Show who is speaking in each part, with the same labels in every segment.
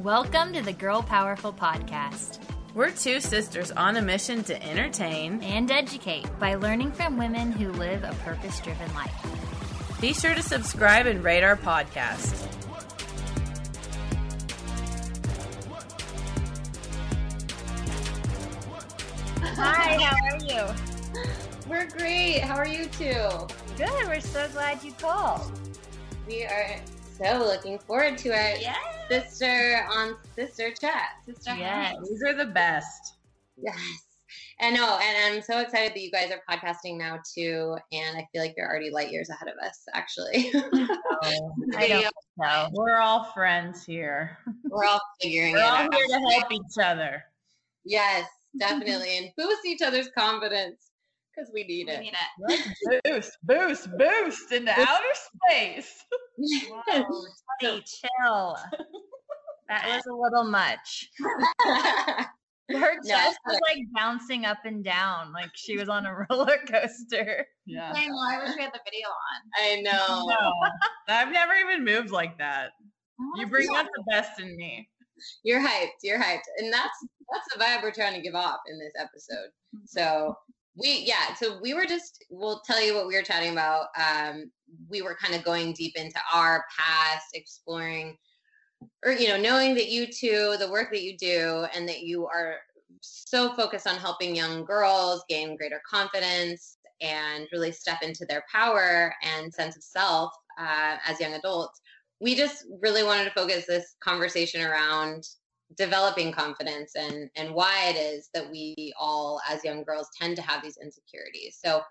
Speaker 1: Welcome to the Girl Powerful Podcast
Speaker 2: We're two sisters on a mission to entertain.
Speaker 1: and educate by learning from women who live a purpose driven life.
Speaker 2: Be sure to subscribe and rate our podcast.
Speaker 1: Hi, how are you?
Speaker 3: We're great. How are you two?
Speaker 1: Good, we're so glad you called.
Speaker 3: We are so looking forward to our
Speaker 1: Yes.
Speaker 3: sister on sister chat. Sister
Speaker 1: Yes.
Speaker 2: These are the best.
Speaker 3: Yes. And no, and I'm so excited that you guys are podcasting now too. And I feel like you're already light years ahead of us, actually.
Speaker 1: I don't know.
Speaker 2: We're all friends here.
Speaker 3: We're all figuring
Speaker 2: We're
Speaker 3: it
Speaker 2: all
Speaker 3: out.
Speaker 2: here to help each other.
Speaker 3: Yes, definitely. and boost each other's confidence because we need it.
Speaker 2: Let's boost, boost, boost into outer space.
Speaker 1: Whoa, Teddy, chill. That was a little much. Her
Speaker 3: No,
Speaker 1: chest was like bouncing up and down, like she was on a roller coaster.
Speaker 2: Yeah.
Speaker 4: I know. I wish we had the video on.
Speaker 3: I know.
Speaker 2: No, I've never even moved like that. You bring
Speaker 4: see
Speaker 2: out the best in me.
Speaker 3: You're hyped. You're hyped. And that's that's the vibe we're trying to give off in this episode. Mm-hmm. So we yeah, so we were just we'll tell you what we were chatting about. Um we were kind of going deep into our past, exploring or you know, knowing that you two, the work that you do and that you are so focused on helping young girls gain greater confidence and really step into their power and sense of self uh, as young adults we just really wanted to focus this conversation around developing confidence and and why it is that we all as young girls tend to have these insecurities so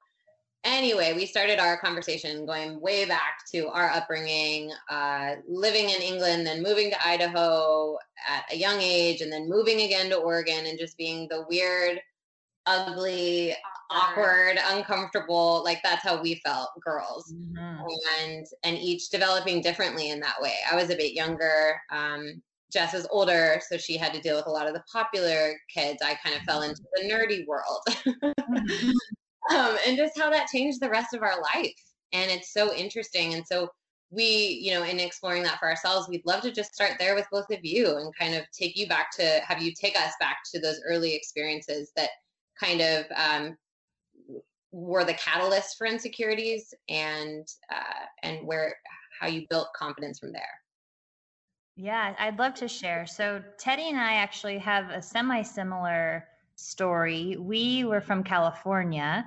Speaker 3: anyway we started our conversation going way back to our upbringing uh, living in england then moving to idaho at a young age and then moving again to oregon and just being the weird ugly awkward uncomfortable like that's how we felt girls
Speaker 2: Mhm.
Speaker 3: and and each developing differently in that way. I was a bit younger. Um, Jess is older, so she had to deal with a lot of the popular kids. I kind of fell into the nerdy world, um, and just how that changed the rest of our life. And it's so interesting. And so we, you know, in exploring that for ourselves, we'd love to just start there with both of you and kind of take you back to have you take us back to those early experiences that kind of um, were the catalyst for insecurities and uh, and where how you built confidence from there.
Speaker 1: Yeah, I'd love to share. So, Teddy and I actually have a semi similar story. We were from California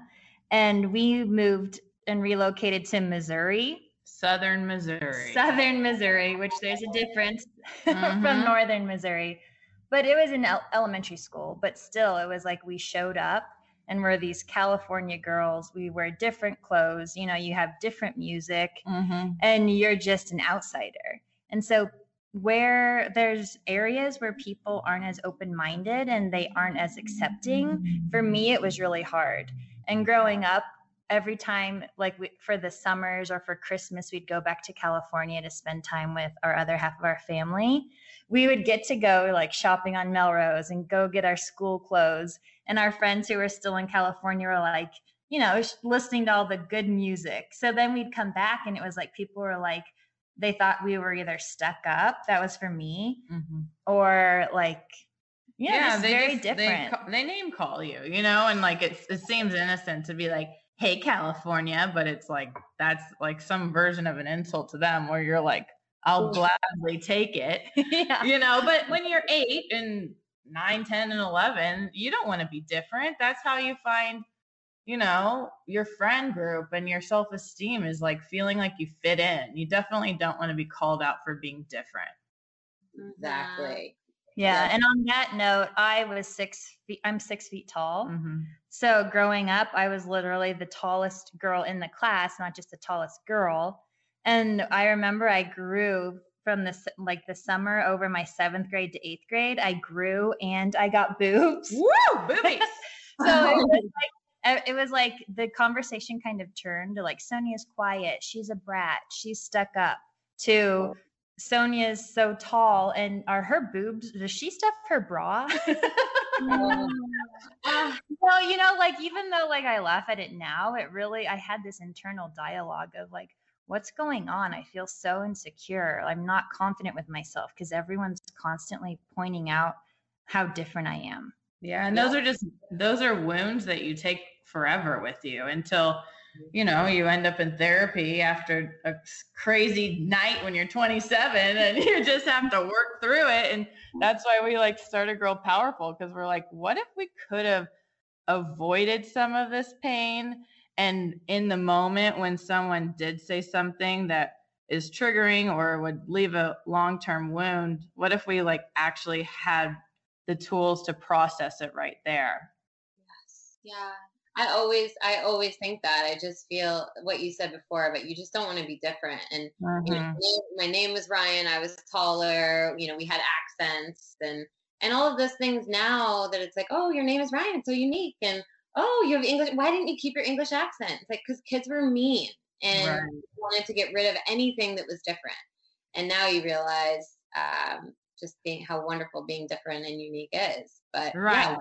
Speaker 1: and we moved and relocated to Missouri,
Speaker 2: Southern Missouri.
Speaker 1: Southern Missouri, which there's a difference from
Speaker 2: Mhm.
Speaker 1: Northern Missouri. But it was in el- elementary school, but still, it was like we showed up and we're these California girls. We wear different clothes, you know, you have different music
Speaker 2: Mhm.
Speaker 1: and you're just an outsider. And so where there's areas where people aren't as open-minded and they aren't as accepting, for me it was really hard. And growing up, every time like we, for the summers or for Christmas we'd go back to California to spend time with our other half of our family, we would get to go like shopping on Melrose and go get our school clothes and our friends who were still in California were like you know, listening to all the good music. So then we'd come back and it was like people were like, they thought we were either stuck up, that was for me,
Speaker 2: Mhm.
Speaker 1: or like, yeah, just
Speaker 2: they
Speaker 1: very
Speaker 2: just-
Speaker 1: different.
Speaker 2: ca- they name call you, you know, and like it, it seems innocent to be like, "Hey, California," but it's like that's like some version of an insult to them, where you're like, "I'll gladly take it,"
Speaker 1: yeah.
Speaker 2: you know. But when you're eight and nine, ten, and eleven, you don't want to be different. That's how you find, you know, your friend group and your self esteem is like feeling like you fit in. You definitely don't want to be called out for being different.
Speaker 3: Exactly.
Speaker 1: Yeah.
Speaker 3: Yeah.
Speaker 1: And on that note, I was six feet, I'm six feet tall.
Speaker 2: Mhm.
Speaker 1: So growing up, I was literally the tallest girl in the class, not just the tallest girl. And I remember I grew from this like the summer over my seventh grade to eighth grade. I grew and I got boobs.
Speaker 2: Woo, boobies.
Speaker 1: So it was like it was like the conversation kind of turned to like Sonia's quiet, she's a brat, she's stuck up to Sonia's so tall and are her boobs does she stuff her bra?
Speaker 3: Oh,
Speaker 1: well, you know, like even though like I laugh at it now, it really I had this internal dialogue of like what's going on? I feel so insecure. I'm not confident with myself because everyone's constantly pointing out how different I am.
Speaker 2: Yeah, and those are just those are wounds that you take forever with you until mm-hmm. you know you end up in therapy after a crazy night when you're 27 and you just have to work through it and that's why we like start started girl powerful because we're like what if we could have avoided some of this pain and in the moment when someone did say something that is triggering or would leave a long-term wound what if we like actually had the tools to process it right there.
Speaker 3: yes yeah. I always, I always think that. I just feel what you said before, but you just don't want to be different. And you know,
Speaker 2: Mhm.
Speaker 3: my name- my name was Ryan. I was taller. You know, we had accents and and all of those things. Now that it's like, oh, your name is Ryan. It's so unique. And oh, you have English. Why didn't you keep your English accent? It's like because kids were mean and
Speaker 2: Right.
Speaker 3: wanted to get rid of anything that was different. And now you realize um, just being how wonderful being different and unique is. But
Speaker 2: Right.
Speaker 3: yeah,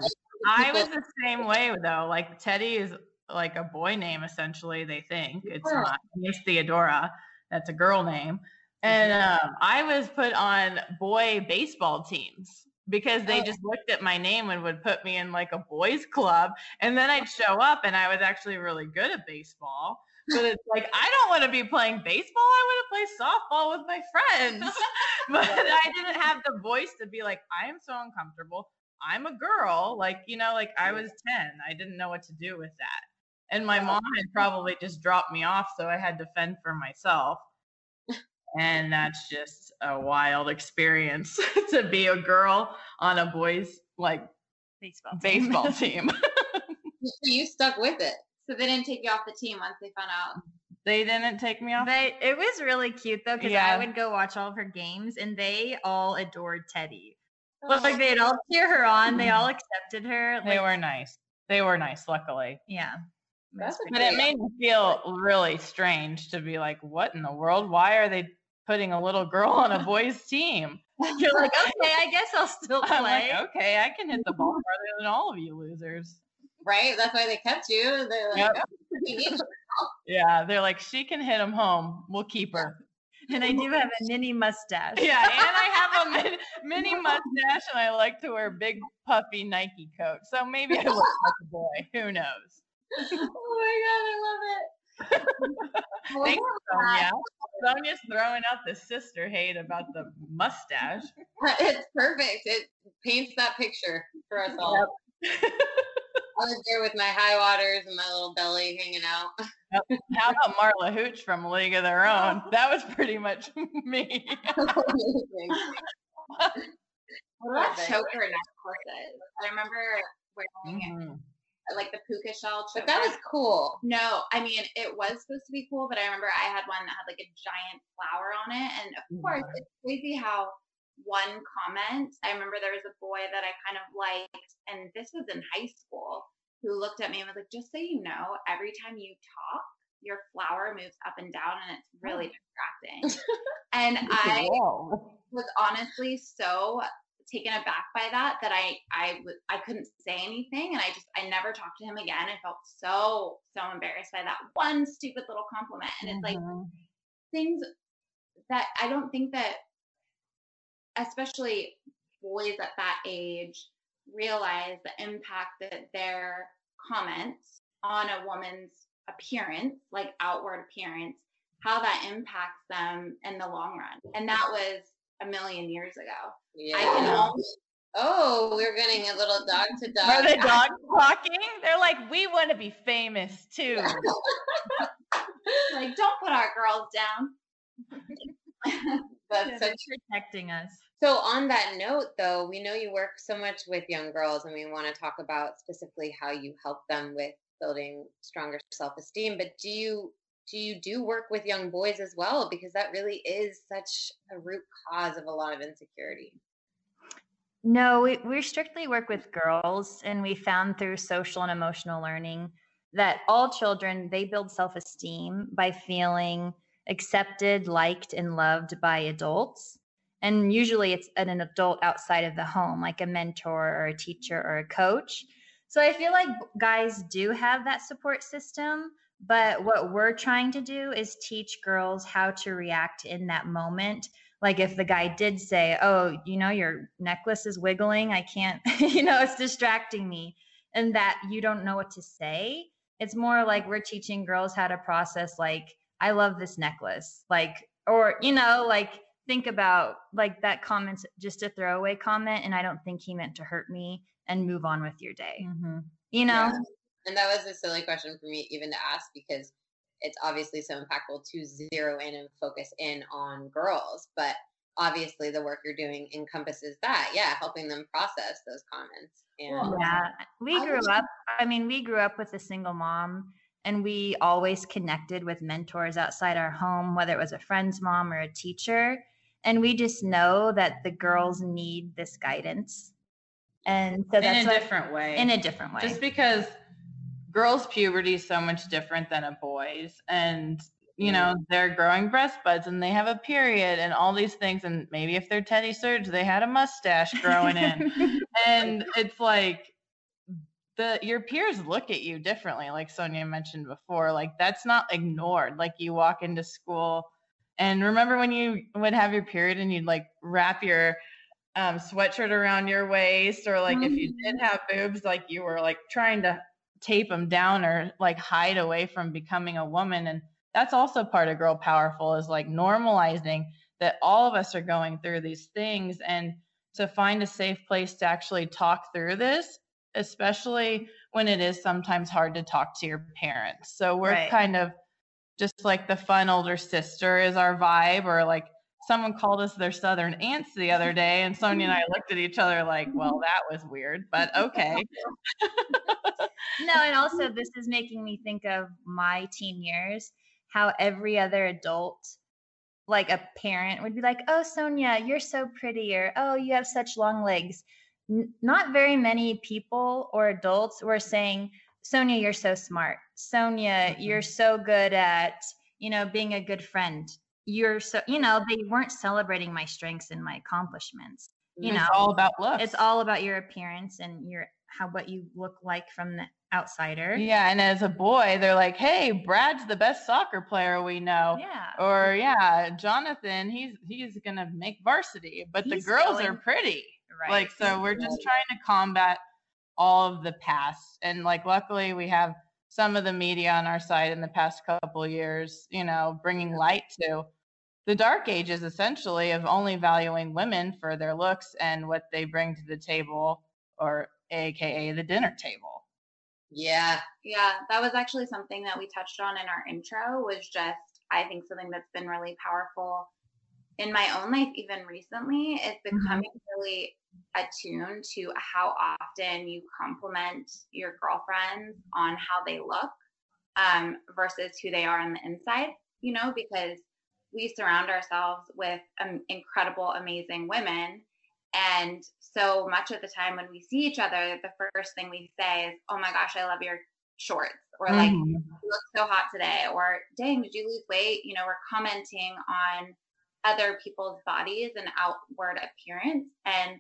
Speaker 2: I was the same way though. Like Teddy is like a boy name essentially. They think it's
Speaker 3: Yeah.
Speaker 2: not. It's Theodora. That's a girl name. And um, I was put on boy baseball teams because they
Speaker 3: Oh.
Speaker 2: just looked at my name and would put me in like a boys club. And then I'd show up and I was actually really good at baseball. But it's like I don't want to be playing baseball. I want to play softball with my friends. but I didn't have the voice to be like, I am so uncomfortable. I'm a girl. Like, you know, like I was 10. I didn't know what to do with that. And my mom had probably just dropped me off, so I had to fend for myself. And that's just a wild experience to be a girl on a boys like
Speaker 1: Baseball. team.
Speaker 2: baseball team.
Speaker 3: you stuck with it.
Speaker 4: So they didn't take you off the team once they found out.
Speaker 2: they didn't take me off.
Speaker 1: They, it was really cute though because
Speaker 2: Yeah.
Speaker 1: I would go watch all of her games and they all adored Teddy.
Speaker 3: Oh,
Speaker 1: Like they'd all cheer her on. They all accepted her.
Speaker 2: They were nice. They were nice, luckily.
Speaker 1: yeah.
Speaker 3: That's
Speaker 2: But it made me feel really strange to be like, what in the world? Why are they putting a little girl on a boys team?
Speaker 1: You're like, okay, I guess I'll still
Speaker 2: I'm
Speaker 1: play.
Speaker 2: like, okay, I can hit the ball farther than all of you losers.
Speaker 3: right? That's why they kept you. They're like,
Speaker 2: Yep.
Speaker 3: "Oh, we need you."
Speaker 2: Yeah, they're like, she can hit them home. We'll keep her.
Speaker 1: And I do have a mini mustache.
Speaker 2: Yeah, and I have a mini, mini mustache, and I like to wear big puffy Nike coats. So maybe I look like a boy. Who knows?
Speaker 3: oh my god, I love it.
Speaker 2: Thanks, Sonia. Sonia's throwing out the sister hate about the mustache.
Speaker 3: It's perfect. It paints that picture for us all. I was there with my high waters and my little belly hanging out.
Speaker 2: How about Marla Hooch from League of Their Own? That was pretty much me.
Speaker 3: Amazing.
Speaker 4: What about choker necklaces? I remember wearing
Speaker 2: Mhm.
Speaker 4: like the puka shell choker.
Speaker 3: But that was cool.
Speaker 4: no, I mean it was supposed to be cool, but I remember I had one that had like a giant flower on it, and of course
Speaker 2: Mhm.
Speaker 4: it's crazy how one comment. I remember there was a boy that I kind of liked, and this was in high school, who looked at me and was like, "Just so you know, every time you talk, your flower moves up and down, and it's really distracting." and I was honestly so taken aback by that that I I was I couldn't say anything and I just I never talked to him again. I felt so so embarrassed by that one stupid little compliment. And it's mm-hmm. like things that I don't think that especially boys at that age realize the impact that their comments on a woman's appearance, like outward appearance, how that impacts them in the long run. And that was a million years ago. Yeah. I can almost
Speaker 3: Oh, we're getting a little dog to dog.
Speaker 2: Are the dogs talking? They're like, we want to be famous too.
Speaker 4: like, don't put our girls down.
Speaker 3: That's such
Speaker 2: protecting us.
Speaker 3: So on that note though, we know you work so much with young girls and we want to talk about specifically how you help them with building stronger self-esteem, but do you do you do work with young boys as well because that really is such a root cause of a lot of insecurity?
Speaker 1: No, we, we strictly work with girls and we found through social and emotional learning that all children they build self-esteem by feeling accepted, liked, and loved by adults. And usually it's an adult outside of the home, like a mentor or a teacher or a coach. So I feel like guys do have that support system. But what we're trying to do is teach girls how to react in that moment. Like if the guy did say, Oh, you know, your necklace is wiggling, I can't, you know, it's distracting me, and that you don't know what to say. It's more like we're teaching girls how to process, like, I love this necklace. Like, or, you know, like think about like that comment's just a throwaway comment and I don't think he meant to hurt me and move on with your day. Mm-hmm. You know? Yeah.
Speaker 3: And that was a silly question for me even to ask because it's obviously so impactful to zero in and focus in on girls. But obviously the work you're doing encompasses that. Yeah, helping them process those comments.
Speaker 1: And yeah. We grew up I mean, we grew up with a single mom and we always connected with mentors outside our home, whether it was a friend's mom or a teacher. And we just know that the girls need this guidance. And so that's
Speaker 2: in a different way.
Speaker 1: In a different way.
Speaker 2: Just because girls' puberty is so much different than a boy's. And, you know, mm. they're growing breast buds and they have a period and all these things. And maybe if they're Teddy Serge, they had a mustache growing in. and it's like, the your peers look at you differently like sonia mentioned before like that's not ignored like you walk into school and remember when you would have your period and you'd like wrap your um, sweatshirt around your waist or like mm-hmm. if you did mm-hmm. have boobs like you were like trying to tape them down or like hide away from becoming a woman and that's also part of girl powerful is like normalizing that all of us are going through these things and to find a safe place to actually talk through this especially when it is sometimes hard to talk to your parents. So we're right. kind of just like the fun older sister is our vibe, or like someone called us their southern aunts the other day, and Sonia and I looked at each other like, well, that was weird, but okay.
Speaker 1: no, and also this is making me think of my teen years, how every other adult like a parent would be like, "Oh, Sonia, you're so pretty," or "Oh, you have such long legs." Not very many people or adults were saying, Sonia, you're so smart. Sonia, you're mm-hmm. so good at, you know, being a good friend. You're so, you know, they weren't celebrating my strengths and my accomplishments. You
Speaker 2: it's
Speaker 1: know,
Speaker 2: all about looks.
Speaker 1: It's all about your appearance and your how what you look like from the outsider.
Speaker 2: Yeah, and as a boy, they're like, "Hey, Brad's the best soccer player we know."
Speaker 1: Yeah.
Speaker 2: Or yeah, Jonathan, he's he's gonna make varsity, but he's the girls going, are pretty. Right. Like, so we're just trying to combat all of the past. And like, luckily, we have some of the media on our side in the past couple years, you know, bringing light to the dark ages essentially of only valuing women for their looks and what they bring to the table or aka the dinner table.
Speaker 3: Yeah.
Speaker 4: Yeah, that was actually something that we touched on in our intro was just I think something that's been really powerful in my own life even recently is mm-hmm. becoming mm-hmm. really attuned to how often you compliment your girlfriends on how they look um, versus who they are on the inside, you know, because we surround ourselves with um, incredible, amazing women. And so much of the time when we see each other, the first thing we say is, Oh my gosh, I love your shorts. Or like, mm-hmm. you look so hot today. Or dang, did you lose weight? You know, we're commenting on other people's bodies and outward appearance. And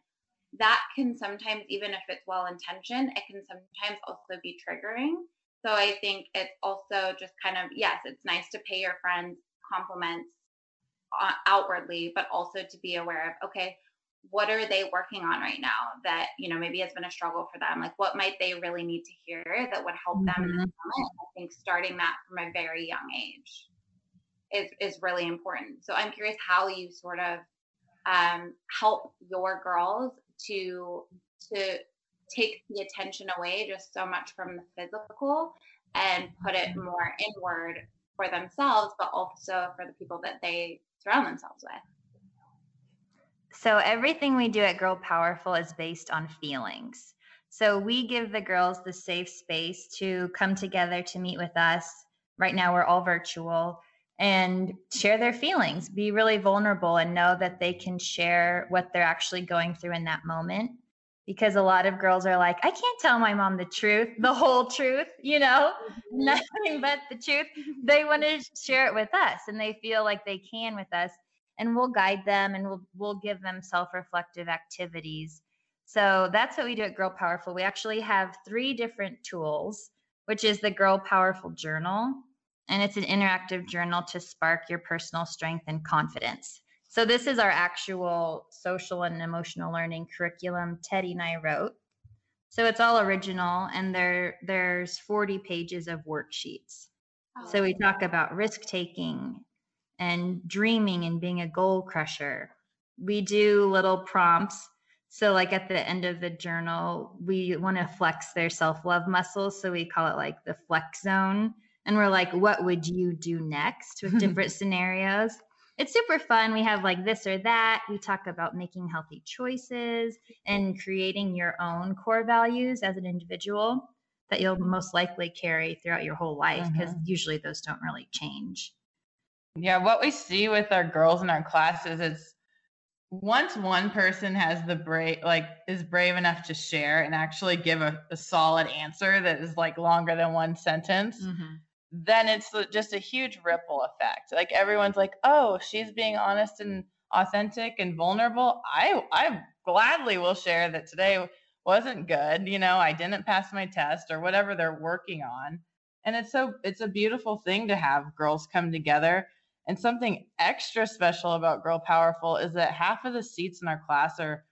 Speaker 4: that can sometimes, even if it's well intentioned, it can sometimes also be triggering. So I think it's also just kind of, yes, it's nice to pay your friends compliments uh, outwardly, but also to be aware of, okay, what are they working on right now that you know maybe has been a struggle for them like what might they really need to hear that would help them mm-hmm. in this mm-hmm. moment i think starting that from a very young age is is really important so i'm curious how you sort of um, help your girls to to take the attention away just so much from the physical and put it more inward for themselves but also for the people that they surround themselves with
Speaker 1: so everything we do at Girl Powerful is based on feelings. So we give the girls the safe space to come together to meet with us. Right now, we're all virtual and share their feelings, be really vulnerable, and know that they can share what they're actually going through in that moment. Because a lot of girls are like, I can't tell my mom the truth, the whole truth, you know, mm-hmm. nothing but the truth. They want to share it with us and they feel like they can with us and we'll guide them and we'll we'll give them self-reflective activities. So that's what we do at Girl Powerful. We actually have three different tools, which is the Girl Powerful Journal, and it's an interactive journal to spark your personal strength and confidence. So this is our actual social and emotional learning curriculum Teddy and I wrote. So it's all original and there there's 40 pages of worksheets. Oh, so we talk about risk taking, and dreaming and being a goal crusher. We do little prompts. So, like at the end of the journal, we want to flex their self love muscles. So, we call it like the flex zone. And we're like, what would you do next with different scenarios? It's super fun. We have like this or that. We talk about making healthy choices and creating your own core values as an individual that you'll most likely carry throughout your whole life because mm-hmm. usually those don't really change.
Speaker 2: Yeah, what we see with our girls in our classes is once one person has the brave like is brave enough to share and actually give a, a solid answer that is like longer than one sentence mm-hmm. Then it's just a huge ripple effect. Like everyone's like oh she's being honest and authentic and vulnerable. I i gladly will share that today wasn't good you know i didn't pass my test or whatever they're working on. And it's so it's a beautiful thing to have girls come together. And something extra special about Girl Powerful is that half of the seats in our class are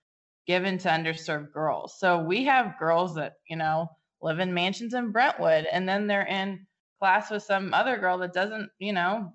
Speaker 2: given to underserved girls. So we have girls that, you know, live in mansions in Brentwood and then they're in class with some other girl that doesn't, you know,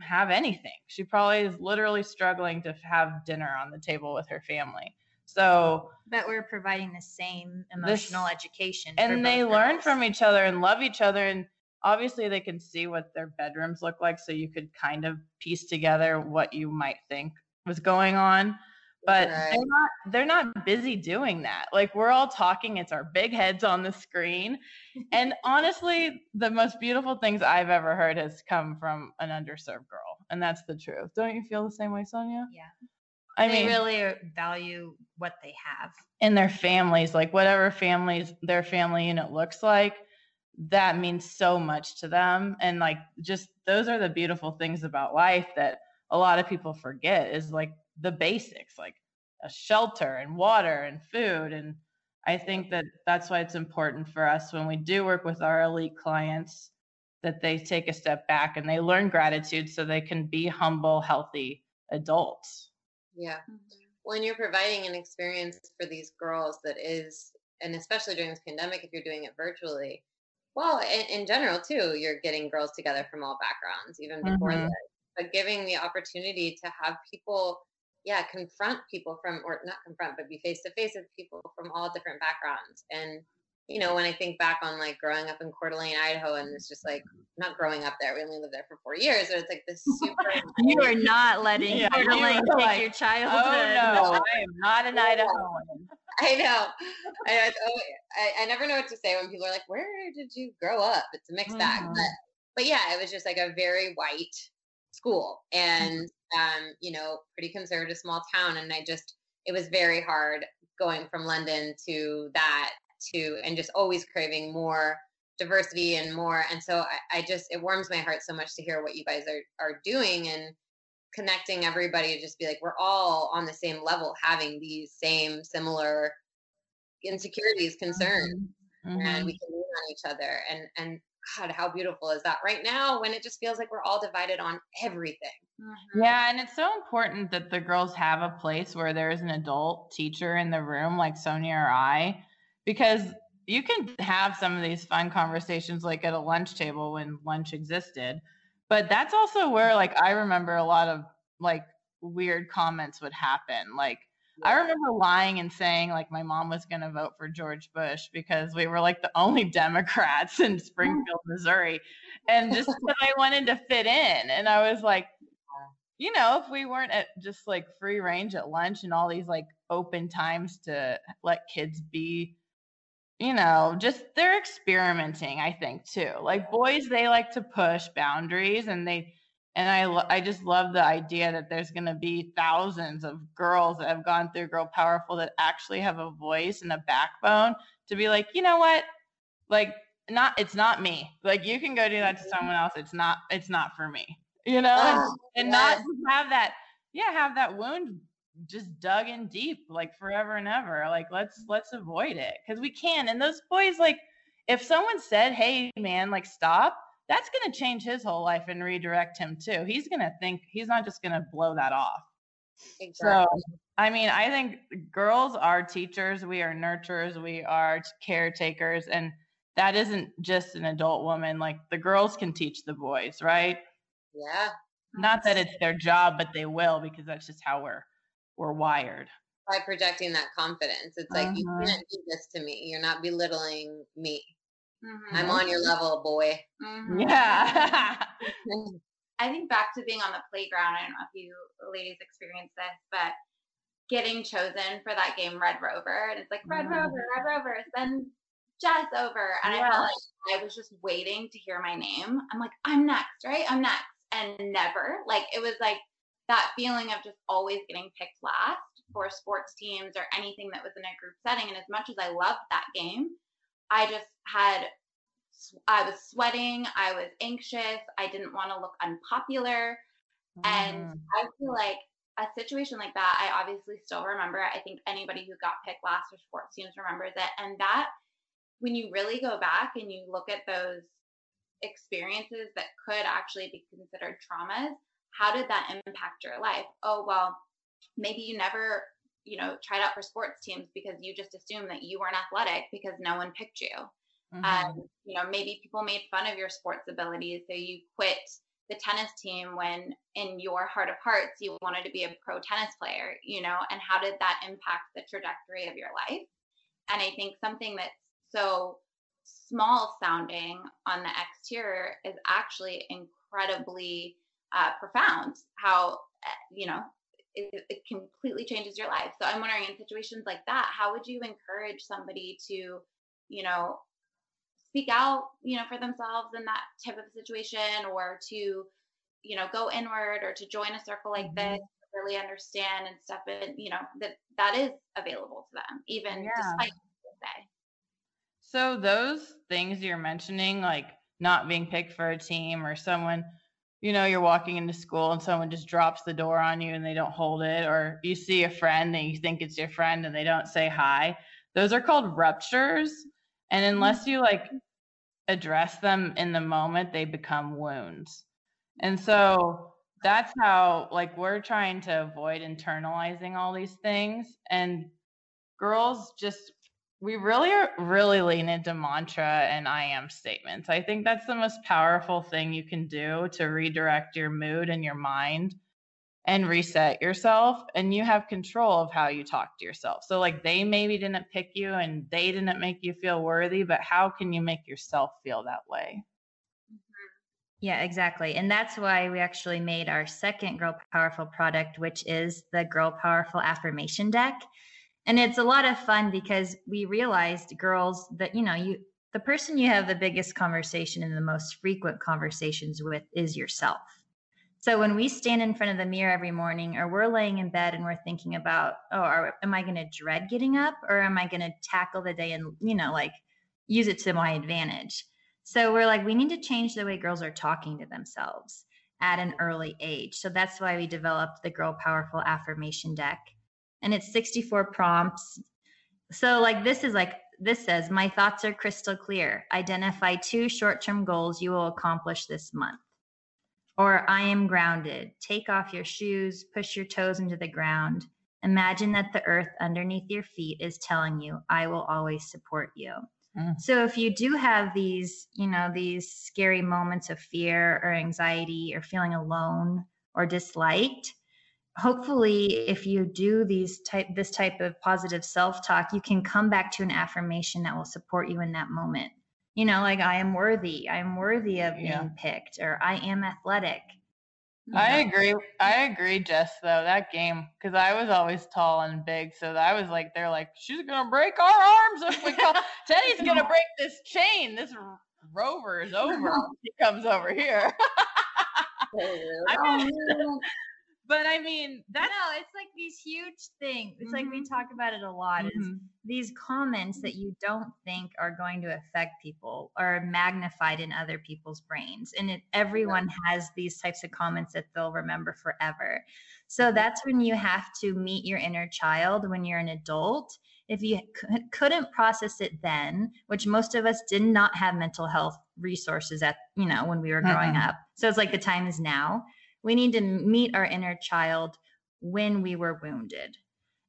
Speaker 2: have anything. She probably is literally struggling to have dinner on the table with her family. So,
Speaker 1: but we're providing the same emotional this, education,
Speaker 2: and they girls. learn from each other and love each other. And obviously they can see what their bedrooms look like so you could kind of piece together what you might think was going on but right. they're not they're not busy doing that. Like we're all talking it's our big heads on the screen. And honestly the most beautiful things i've ever heard has come from an underserved girl and that's the truth. Don't you feel the same way sonia?
Speaker 1: Yeah. I mean they mean, really value what they have.
Speaker 2: In their families, like whatever families their family unit looks like that means so much to them. And like just those are the beautiful things about life that a lot of people forget is like the basics like a shelter and water and food and i think that that's why it's important for us when we do work with our elite clients that they take a step back and they learn gratitude so they can be humble healthy adults
Speaker 3: yeah mm-hmm. when you're providing an experience for these girls that is and especially during this pandemic if you're doing it virtually well, in, in, general too, you're getting girls together from all backgrounds, even before mm-hmm. this. But giving the opportunity to have people, yeah, confront people from, or not confront, but be face to face with people from all different backgrounds. And you know, when I think back on like growing up in Coeur d'Alene, Idaho, and it's just like not growing up there. We only lived there for four years, so it's like this super.
Speaker 1: you are not letting yeah, Coeur d'Alene take like, your childhood.
Speaker 2: Oh no, I am not an Idahoan.
Speaker 3: I know. I, I, I, never know what to say when people are like, "Where did you grow up?" It's a mixed mm-hmm. bag, but but yeah, it was just like a very white school, and um, you know, pretty conservative small town, and I just it was very hard going from London to that to and just always craving more diversity and more and so I, I, just it warms my heart so much to hear what you guys are are doing and connecting everybody to just be like we're all on the same level having these same similar insecurities concerns
Speaker 2: Mhm.
Speaker 3: and we can lean on each other and and god how beautiful is that right now when it just feels like we're all divided on everything
Speaker 4: Mhm.
Speaker 2: Yeah, and it's so important that the girls have a place where there's an adult teacher in the room, like Sonia or I, because you can have some of these fun conversations like at a lunch table when lunch existed. But that's also where, like, I remember a lot of like weird comments would happen. Like, I remember lying and saying like my mom was going to vote for George Bush because we were like the only Democrats in mm. Springfield, Missouri. And just because I wanted to fit in. And I was like, you know, if we weren't at just like free range at lunch and all these like open times to let kids be, you know, just they're experimenting, I think too. Like boys, they like to push boundaries and they, and I, lo- I just love the idea that there's going to be thousands of girls that have gone through Girl Powerful that actually have a voice and a backbone to be like, you know what, like not, it's not me. Like you can go do that to mm-hmm. someone else. It's not, it's not for me. You know, and,
Speaker 3: Oh,
Speaker 2: and not
Speaker 3: yes.
Speaker 2: just have that, yeah, have that wound just dug in deep, like forever and ever. Like let's mm-hmm. let's avoid it because we can. And those boys, like, if someone said, "Hey, man, like stop," that's gonna change his whole life and redirect him too. He's gonna think he's not just gonna blow that off. So, I mean, I think girls are teachers, we are nurturers, we are caretakers, and that isn't just an adult woman. Like the girls can teach the boys, right?
Speaker 3: yeah
Speaker 2: Not that it's their job, but they will because that's just how we're we're wired.
Speaker 3: by projecting that confidence it's like you
Speaker 2: Uh-huh.
Speaker 3: can't do this to me you're not belittling me
Speaker 4: Mhm.
Speaker 3: i'm on your level boy
Speaker 4: Mhm.
Speaker 2: Yeah.
Speaker 4: I think back to being on the playground. I don't know if you ladies experienced this, but getting chosen for that game, Red Rover, and it's like Red
Speaker 2: Mhm.
Speaker 4: Rover, Red Rover, send Jess over, and I felt like I was just waiting to hear my name. I'm like, I'm next, right? I'm next, and never. Like it was like that feeling of just always getting picked last for sports teams or anything that was in a group setting. And as much as I loved that game, I just had I was sweating, I was anxious, I didn't want to look unpopular. And
Speaker 2: Mm.
Speaker 4: I feel like a situation like that, I obviously still remember. I think anybody who got picked last for sports teams remembers it. And that, when you really go back and you look at those experiences that could actually be considered traumas, how did that impact your life? Oh, well, maybe you never, you know, tried out for sports teams because you just assumed that you weren't athletic because no one picked you
Speaker 2: Mhm.
Speaker 4: and you know maybe people made fun of your sports abilities so you quit the tennis team when in your heart of hearts you wanted to be a pro tennis player you know and how did that impact the trajectory of your life and i think something that's so small sounding on the exterior is actually incredibly uh, profound how uh, you know it, it completely changes your life so i'm wondering in situations like that how would you encourage somebody to you know speak out, you know, for themselves in that type of situation or to, you know, go inward or to join a circle like mm-hmm. this, really understand and step in, you know, that that is available to them, even
Speaker 2: Yeah.
Speaker 4: despite what they say.
Speaker 2: So those things you're mentioning, like not being picked for a team or someone, you know, you're walking into school and someone just drops the door on you and they don't hold it, or you see a friend and you think it's your friend and they don't say hi. Those are called ruptures. And mm-hmm. unless you like address them in the moment, they become wounds. And so that's how like we're trying to avoid internalizing all these things and girls just we really are really lean into mantra and I am statements. I think that's the most powerful thing you can do to redirect your mood and your mind and reset yourself and you have control of how you talk to yourself. So like they maybe didn't pick you and they didn't make you feel worthy, but how can you make yourself feel that way? Mm-hmm.
Speaker 1: Yeah, exactly. And that's why we actually made our second Girl Powerful product, which is the Girl Powerful Affirmation Deck. And it's a lot of fun because we realized girls that, you know, you the person you have the biggest conversation and the most frequent conversations with is yourself. So when we stand in front of the mirror every morning or we're laying in bed and we're thinking about, oh, are, am I going to dread getting up or am I going to tackle the day and, you know, like use it to my advantage? So we're like, we need to change the way girls are talking to themselves. at an early age. So that's why we developed the Girl Powerful Affirmation Deck. And it's 64 prompts. So, like, this is like, this says, My thoughts are crystal clear. Identify two short term goals you will accomplish this month. Or, I am grounded. Take off your shoes, push your toes into the ground. Imagine that the earth underneath your feet is telling you, I will always support you. Mm. So if you do have these, you know, these scary moments of fear or anxiety or feeling alone or disliked, hopefully if you do these type this type of positive self-talk, you can come back to an affirmation that will support you in that moment. You know, like I am worthy, I am worthy of being picked or I am athletic.
Speaker 2: I agree. I agree, Jess. Though that game, because I was always tall and big, so I was like, they're like, she's gonna break our arms if we come. Teddy's gonna break this chain. This rover is over. he comes over here. I mean, but I mean, that's
Speaker 1: no, it's like these huge things. It's mm-hmm. like we mm-hmm. talk about it a lot. Mm-hmm. Is these comments that you don't think are going to affect people are magnified in other people's brains, and it, everyone has these types of comments that they'll remember forever. So mm-hmm. that's when you have to meet your inner child when you're an adult. If you c- couldn't process it then, which most of us did not have mental health resources at you know when we were growing mm-hmm. up, so it's like the time is now we need to meet our inner child when we were wounded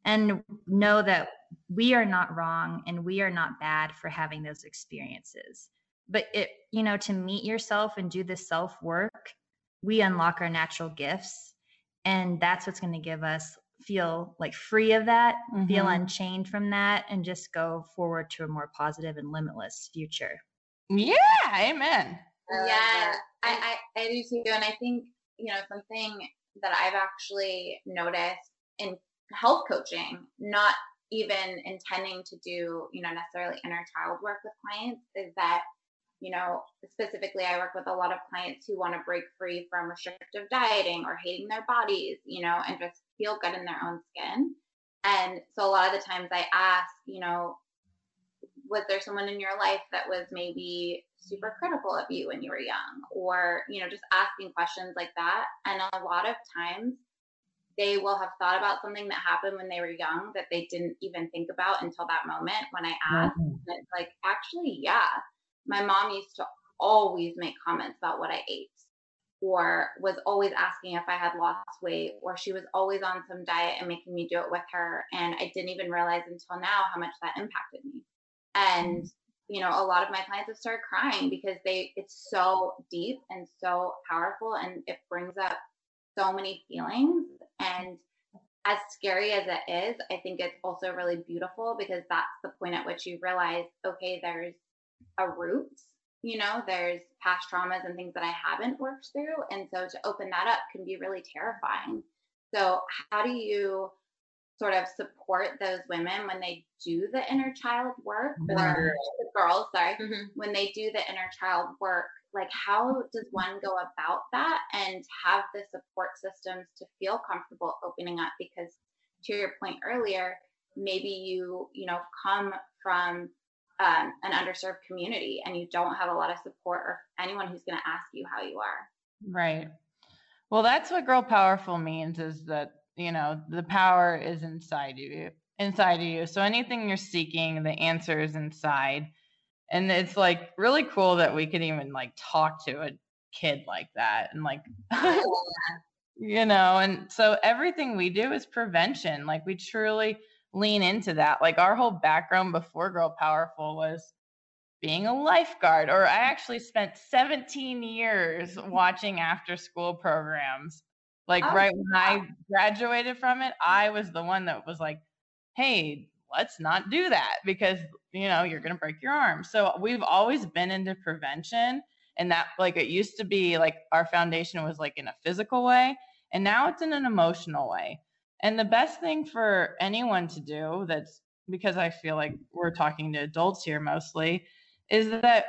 Speaker 1: and know that we are not wrong and we are not bad for having those experiences. But it, you know, to meet yourself and do the self work, we unlock our natural gifts. And that's what's going to give us feel like free of that, mm-hmm. feel unchained from that, and just go forward to a more positive and limitless future.
Speaker 2: Yeah, amen.
Speaker 4: Yeah, I, I, I do too. And I think you know, something that I've actually noticed in health coaching, not even intending to do, you know, necessarily inner child work with clients, is that, you know, specifically I work with a lot of clients who want to break free from restrictive dieting or hating their bodies, you know, and just feel good in their own skin. And so a lot of the times I ask, you know, was there someone in your life that was maybe super critical of you when you were young? Or you know just asking questions like that. And a lot of times they will have thought about something that happened when they were young that they didn't even think about until that moment when i asked. Mm-hmm. and it's like actually yeah. My mom used to always make comments about what i ate or was always asking if i had lost weight or she was always on some diet and making me do it with her. And i didn't even realize until now how much that impacted me and you know a lot of my clients have started crying because they it's so deep and so powerful and it brings up so many feelings. And as scary as it is i think it's also really beautiful because that's the point at which you realize okay there's a root you know there's past traumas and things that i haven't worked through. And so to open that up can be really terrifying. So how do you sort of support those women when they do the inner child work or the girls sorry mm-hmm. when they do the inner child work like how does one go about that and have the support systems to feel comfortable opening up? Because to your point earlier maybe you you know come from um, an underserved community and you don't have a lot of support or anyone who's going to ask you how you are.
Speaker 2: Right. Well that's what girl powerful means is that you know the power is inside of you inside of you. So anything you're seeking the answer is inside. And it's like really cool that we could even like talk to a kid like that and like you know and so everything we do is prevention. Like we truly lean into that. Like our whole background before girl powerful was being a lifeguard or i actually spent 17 years watching after school programs like oh, right when I graduated from it, I was the one that was like, "Hey, let's not do that because you know you're going to break your arm." So we've always been into prevention and that like it used to be like our foundation was like in a physical way and now it's in an emotional way. And the best thing for anyone to do that's because I feel like we're talking to adults here mostly is that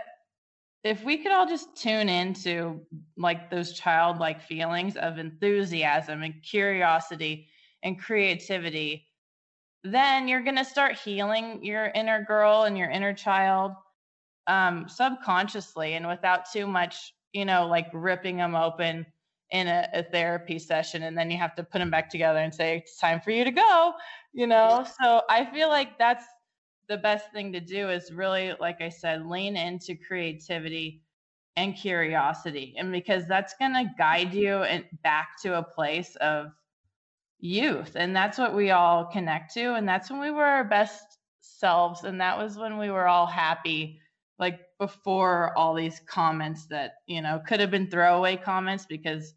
Speaker 2: if we could all just tune into like those childlike feelings of enthusiasm and curiosity and creativity then you're going to start healing your inner girl and your inner child um, subconsciously and without too much you know like ripping them open in a, a, therapy session and then you have to put them back together and say it's time for you to go you know? So i feel like that's the best thing to do is really like i said lean into creativity and curiosity. And because that's going to guide you and back to a place of youth. And that's what we all connect to. And that's when we were our best selves. And that was when we were all happy like before all these comments that you know could have been throwaway comments because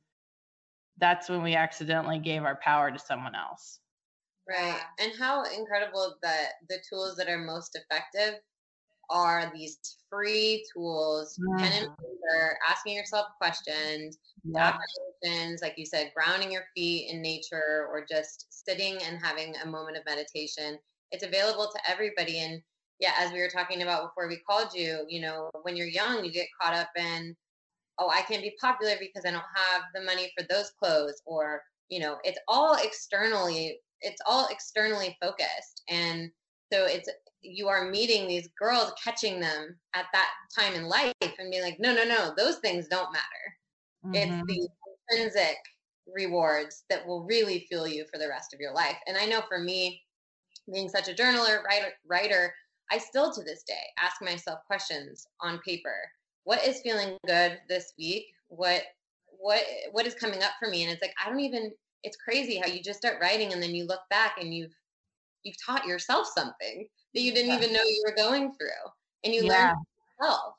Speaker 2: that's when we accidentally gave our power to someone else
Speaker 3: right and how incredible that the tools that are most effective are these free tools mm. pen and paper asking yourself questions yeah. affirmations like you said grounding your feet in nature or just sitting and having a moment of meditation it's available to everybody and yeah, as we were talking about before we called you, you know, when you're young, you get caught up in, oh, I can't be popular because I don't have the money for those clothes, or you know, it's all externally, it's all externally focused, and so it's you are meeting these girls, catching them at that time in life, and being like, no, no, no, those things don't matter. Mm-hmm. It's the intrinsic rewards that will really fuel you for the rest of your life. And I know for me, being such a journaler, writer, writer I still to this day ask myself questions on paper. What is feeling good this week? What what what is coming up for me? And it's like I don't even it's crazy how you just start writing and then you look back and you've you've taught yourself something that you didn't even know you were going through. And you yeah. learn yourself.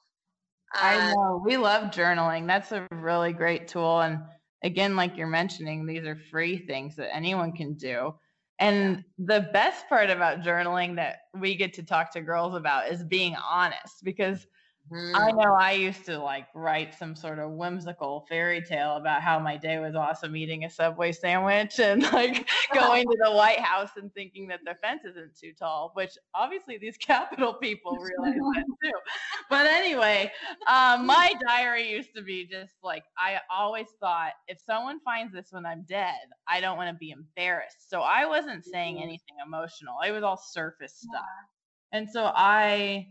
Speaker 2: Uh, I know. We love journaling. That's a really great tool. And again, like you're mentioning, these are free things that anyone can do. And the best part about journaling that we get to talk to girls about is being honest because Mm. I know I used to like write some sort of whimsical fairy tale about how my day was awesome eating a Subway sandwich and like going to the White House and thinking that the fence isn't too tall, which obviously these Capitol people realize that too. But anyway, um, my diary used to be just like, I always thought if someone finds this when I'm dead, I don't want to be embarrassed. So I wasn't saying mm-hmm. anything emotional, it was all surface stuff. And so I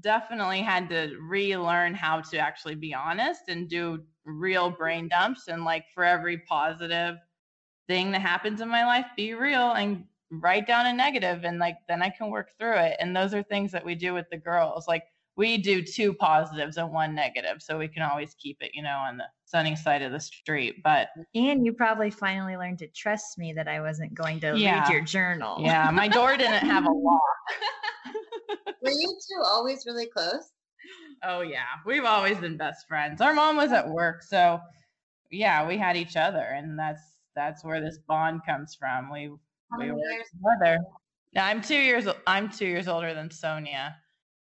Speaker 2: definitely had to relearn how to actually be honest and do real brain dumps and like for every positive thing that happens in my life be real and write down a negative and like then I can work through it. And those are things that we do with the girls. Like we do two positives and one negative so we can always keep it you know on the sunny side of the street but
Speaker 1: and you probably finally learned to trust me that i wasn't going to yeah, read your journal.
Speaker 2: Yeah my door didn't have a lock
Speaker 3: were you two always really close?
Speaker 2: Oh yeah, we've always been best friends. Our mom was at work, so yeah, we had each other, and that's that's where this bond comes from. We How we were together. Now I'm two years I'm two years older than Sonia.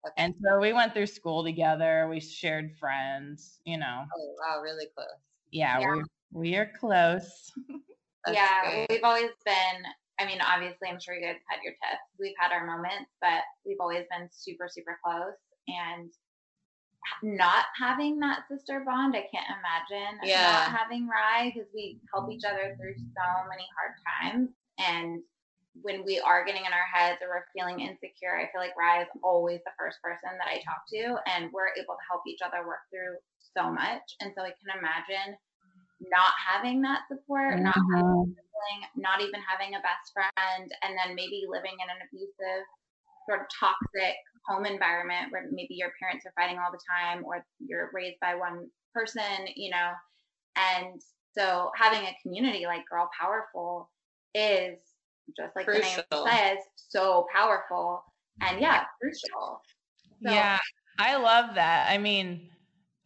Speaker 2: Okay. And so we went through school together. We shared friends, you know.
Speaker 3: Oh wow, really close.
Speaker 2: Yeah, yeah. we we are close.
Speaker 4: yeah, great. we've always been I mean, obviously, I'm sure you guys had your tests. We've had our moments, but we've always been super, super close. And not having that sister bond, I can't imagine. Yeah. Not having Rye because we help each other through so many hard times. And when we are getting in our heads or we're feeling insecure, I feel like Rye is always the first person that I talk to, and we're able to help each other work through so much. And so I can imagine not having that support, mm-hmm. not having not even having a best friend, and then maybe living in an abusive, sort of toxic home environment where maybe your parents are fighting all the time or you're raised by one person, you know. And so having a community like Girl Powerful is just like crucial. the name says, so powerful and yeah, crucial.
Speaker 2: So, yeah, I love that. I mean,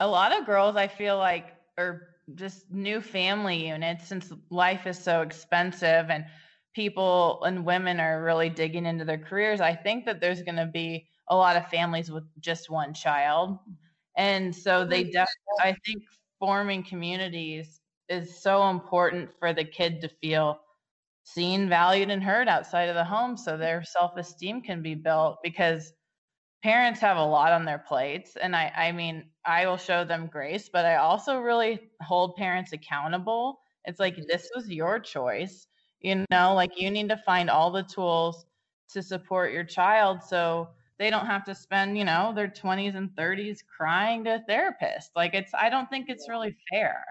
Speaker 2: a lot of girls I feel like are just new family units since life is so expensive and people and women are really digging into their careers i think that there's going to be a lot of families with just one child. And so they definitely i think forming communities is so important for the kid to feel seen valued and heard outside of the home so their self-esteem can be built because parents have a lot on their plates. And i i mean i will show them grace but i also really hold parents accountable. It's like mm-hmm. this was your choice you know like you need to find all the tools to support your child so they don't have to spend you know their 20s and 30s crying to a therapist. Like it's i don't think it's really fair.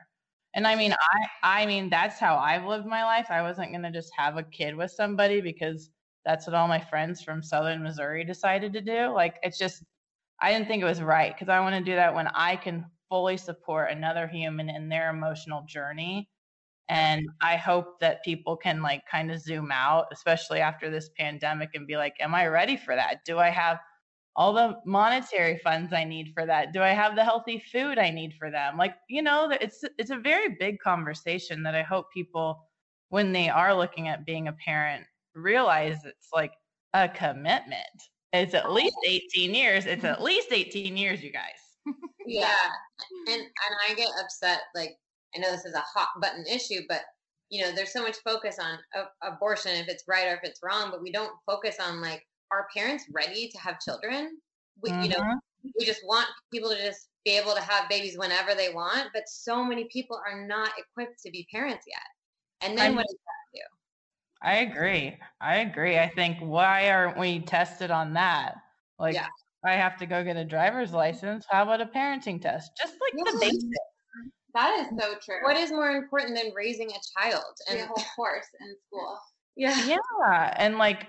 Speaker 2: And I mean, I I mean that's how I've lived my life. I wasn't gonna just have a kid with somebody because that's what all my friends from Southern Missouri decided to do. Like it's just I didn't think it was right because I want to do that when I can fully support another human in their emotional journey. And I hope that people can like kind of zoom out, especially after this pandemic, and be like, Am I ready for that? Do I have all the monetary funds I need for that? Do I have the healthy food I need for them? Like, you know, it's it's a very big conversation that I hope people when they are looking at being a parent realize it's like a commitment. It's at least 18 years. It's at least 18 years, you guys.
Speaker 3: yeah. And and I get upset like I know this is a hot button issue, but you know, there's so much focus on a- abortion if it's right or if it's wrong, but we don't focus on like are parents ready to have children? We, mm-hmm. you know, mm-hmm. we just want people to just be able to have babies whenever they want, but so many people are not equipped to be parents yet. And then I'm, what does that do?
Speaker 2: I agree. I agree. I think why aren't we tested on that? Like yeah. I have to go get a driver's license. How about a parenting test? Just like yeah. the basics.
Speaker 4: That is so true.
Speaker 3: What is more important than raising a child
Speaker 4: and a whole course in school?
Speaker 2: Yeah. Yeah. And like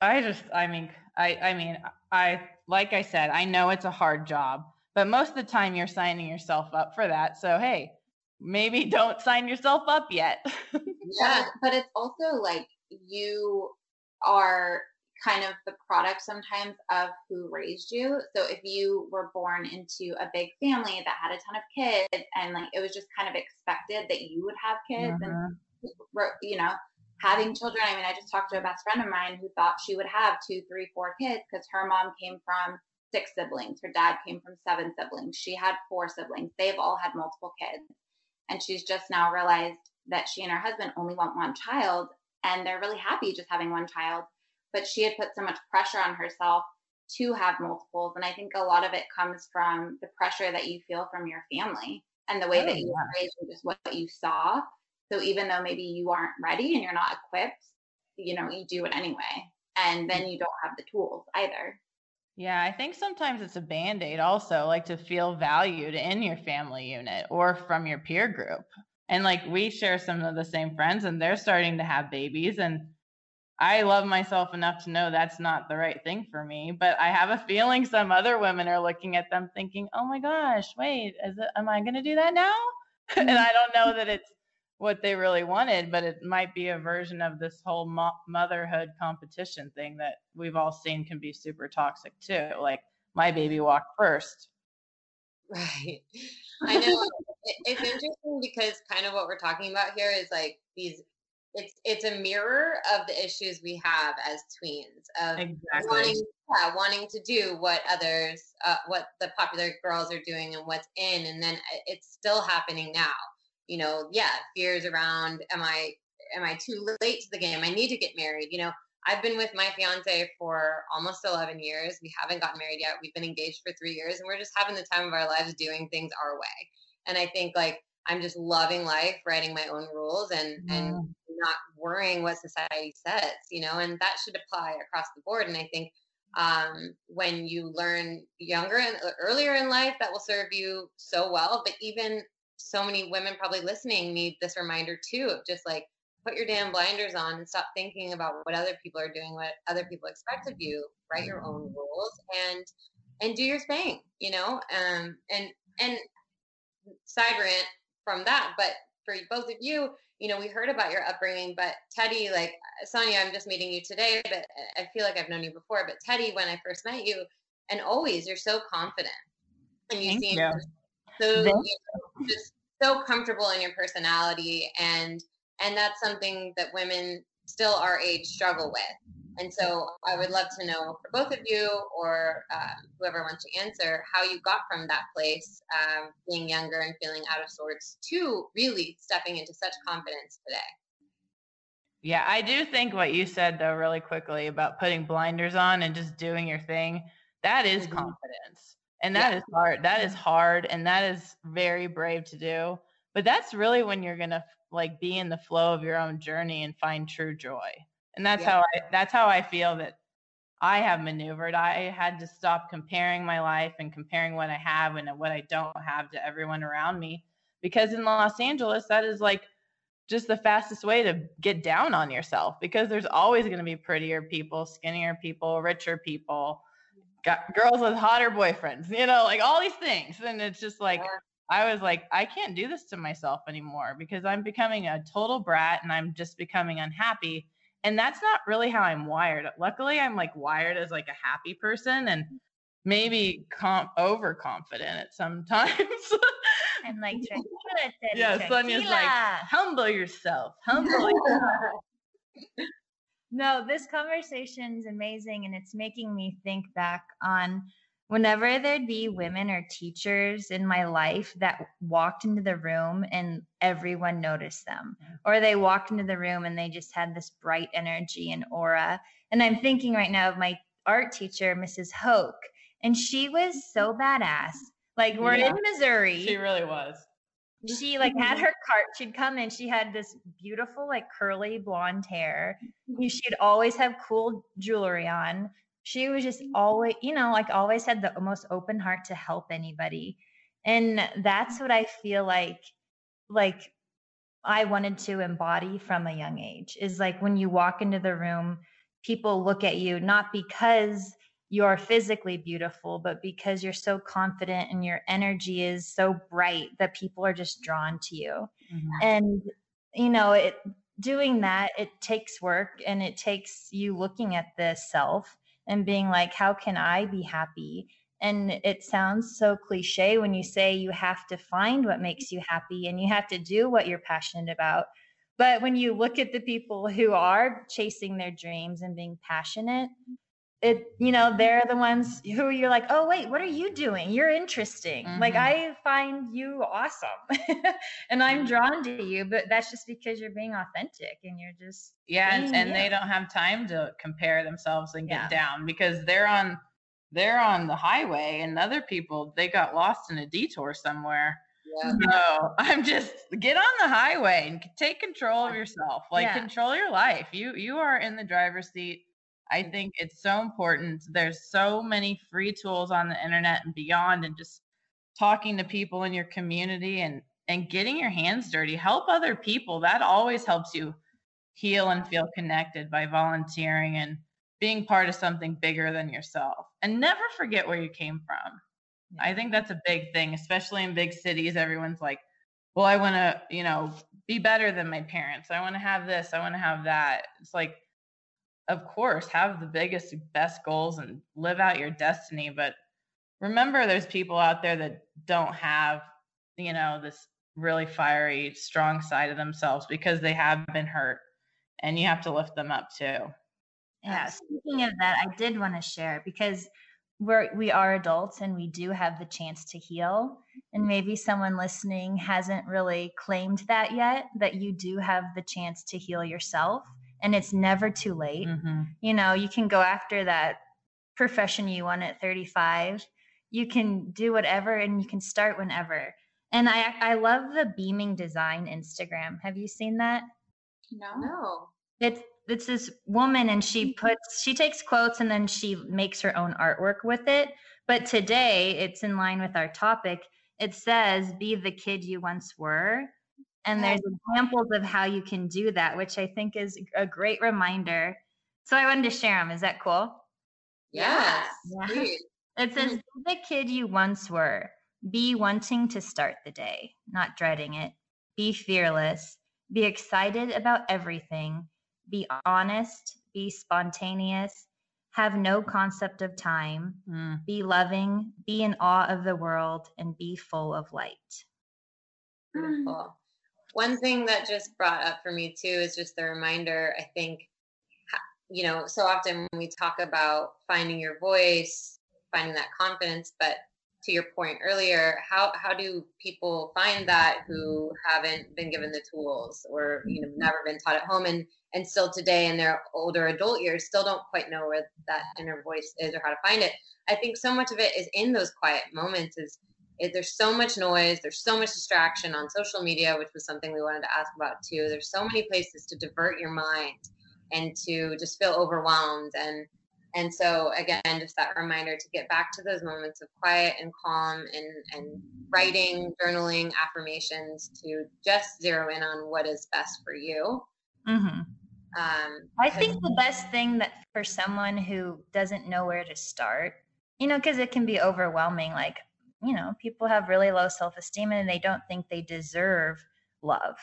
Speaker 2: I just I mean I I mean I like I said, I know it's a hard job, but most of the time you're signing yourself up for that. So hey, maybe don't sign yourself up yet.
Speaker 4: yeah, but it's also like you are kind of the product sometimes of who raised you. So if you were born into a big family that had a ton of kids and like it was just kind of expected that you would have kids and mm-hmm. you know having children. I mean, I just talked to a best friend of mine who thought she would have two, three, four kids because her mom came from six siblings. Her dad came from seven siblings. She had four siblings. They've all had multiple kids. And she's just now realized that she and her husband only want one child and they're really happy just having one child. But she had put so much pressure on herself to have multiples. And I think a lot of it comes from the pressure that you feel from your family and the way oh, that you oh, were raised and just what you saw. So even though maybe you aren't ready and you're not equipped, you know, you do it anyway. And then you don't have the tools either.
Speaker 2: Yeah, I think sometimes it's a band aid also, like to feel valued in your family unit or from your peer group. And like we share some of the same friends and they're starting to have babies. And I love myself enough to know that's not the right thing for me. But I have a feeling some other women are looking at them thinking, oh my gosh, wait, is it, am I going to do that now? and I don't know that it's what they really wanted, but it might be a version of this whole mo- motherhood competition thing that we've all seen can be super toxic too. Like my baby walked first.
Speaker 3: Right. I know. it's interesting because kind of what we're talking about here is like these it's it's a mirror of the issues we have as tweens of exactly. wanting yeah, wanting to do what others uh, what the popular girls are doing and what's in and then uh, it's still happening now you know, yeah, fears around am I am I too late to the game? I need to get married. You know, I've been with my fiance for almost 11 years. We haven't gotten married yet. We've been engaged for three years, and we're just having the time of our lives doing things our way. And I think like I'm just loving life, writing my own rules, and and not worrying what society says. You know, and that should apply across the board. And I think um, when you learn younger and earlier in life, that will serve you so well. But even so many women probably listening need this reminder too of just like put your damn blinders on and stop thinking about what other people are doing, what other people expect of you. Write your own rules and and do your thing, you know. Um, and and side rant from that, but for both of you, you know, we heard about your upbringing, but Teddy, like Sonia, I'm just meeting you today, but I feel like I've known you before. But Teddy, when I first met you, and always, you're so confident, and you Thank seem you. so you know, just so comfortable in your personality and and that's something that women still our age struggle with and so i would love to know for both of you or uh, whoever wants to answer how you got from that place um, being younger and feeling out of sorts to really stepping into such confidence today
Speaker 2: yeah i do think what you said though really quickly about putting blinders on and just doing your thing that is mm-hmm. confidence and that yeah. is hard that is hard and that is very brave to do but that's really when you're gonna like be in the flow of your own journey and find true joy and that's yeah. how i that's how i feel that i have maneuvered i had to stop comparing my life and comparing what i have and what i don't have to everyone around me because in Los Angeles, that is like just the fastest way to get down on yourself because there's always going to be prettier people, skinnier people, richer people, mm. got girls with hotter boyfriends, you know, like all these things. And it's just like, I was like, I can't do this to myself anymore because I'm becoming a total brat and I'm just becoming unhappy. And that's not really how I'm wired. Luckily, I'm like wired as like a happy person and maybe com- overconfident at sometimes.
Speaker 1: And like
Speaker 2: yeah, Sonia's like, humble yourself, humble yourself.
Speaker 1: no, this conversation is amazing, and it's making me think back on whenever there'd be women or teachers in my life that walked into the room and everyone noticed them, mm-hmm. or they walked into the room and they just had this bright energy and aura. And I'm thinking right now of my art teacher, Mrs. Hoke, and she was so mm-hmm. badass like we're yeah. in Missouri.
Speaker 2: She really was.
Speaker 1: She like had her cart. She'd come in. She had this beautiful like curly blonde hair. Mm-hmm. She'd always have cool jewelry on. She was just always, you know, like always had the most open heart to help anybody. And that's what I feel like like I wanted to embody from a young age is like when you walk into the room, people look at you not because you're physically beautiful, but because you're so confident and your energy is so bright that people are just drawn to you. Mm-hmm. And, you know, it, doing that, it takes work and it takes you looking at the self and being like, how can I be happy? And it sounds so cliche when you say you have to find what makes you happy and you have to do what you're passionate about. But when you look at the people who are chasing their dreams and being passionate, it you know they're the ones who you're like oh wait what are you doing you're interesting mm-hmm. like i find you awesome and i'm mm-hmm. drawn to you but that's just because you're being authentic and you're just
Speaker 2: yeah and, and they don't have time to compare themselves and get yeah. down because they're on they're on the highway and other people they got lost in a detour somewhere yeah. So I'm just get on the highway and take control of yourself. Like yeah. control your life. You you are in the driver's seat I think it's so important. There's so many free tools on the internet and beyond, and just talking to people in your community and and getting your hands dirty. Help other people. That always helps you heal and feel connected by volunteering and being part of something bigger than yourself. And never forget where you came from. Yeah. I think that's a big thing, especially in big cities. Everyone's like, well, I want to, you know, be better than my parents. I want to have this. I want to have that. It's like of course, have the biggest, best goals and live out your destiny. But remember, there's people out there that don't have, you know, this really fiery, strong side of themselves because they have been hurt. And you have to lift them up too.
Speaker 1: Yeah. Speaking of that, I did want to share because we're we are adults and we do have the chance to heal and maybe someone listening hasn't really claimed that yet that you do have the chance to heal yourself and it's never too late. Mm-hmm. You know, you can go after that profession you want at 35. You can do whatever and you can start whenever. And I I love the beaming design Instagram. Have you seen that?
Speaker 4: No. No.
Speaker 1: It's it's this woman and she mm-hmm. puts she takes quotes and then she makes her own artwork with it. But today it's in line with our topic. It says be the kid you once were and there's examples of how you can do that, which I think is a great reminder. So I wanted to share them. Is that cool?
Speaker 3: Yes. Yeah.
Speaker 1: It says, mm-hmm. the kid you once were. Be wanting to start the day, not dreading it. Be fearless. Be excited about everything. Be honest. Be spontaneous. Have no concept of time. Mm. Be loving. Be in awe of the world and be full of light.
Speaker 3: Beautiful one thing that just brought up for me too is just the reminder i think you know so often when we talk about finding your voice finding that confidence but to your point earlier how how do people find that who haven't been given the tools or you know never been taught at home and and still today in their older adult years still don't quite know where that inner voice is or how to find it? I think so much of it is in those quiet moments is it, there's so much noise there's so much distraction on social media which was something we wanted to ask about too there's so many places to divert your mind and to just feel overwhelmed and And so again, just that reminder to get back to those moments of quiet and calm and, and writing, journaling, affirmations to just zero in on what is best for you.
Speaker 1: Mm-hmm. Um, I think the best thing that for someone who doesn't know where to start, you know, because it can be overwhelming. Like, you know, people have really low self esteem and they don't think they deserve love.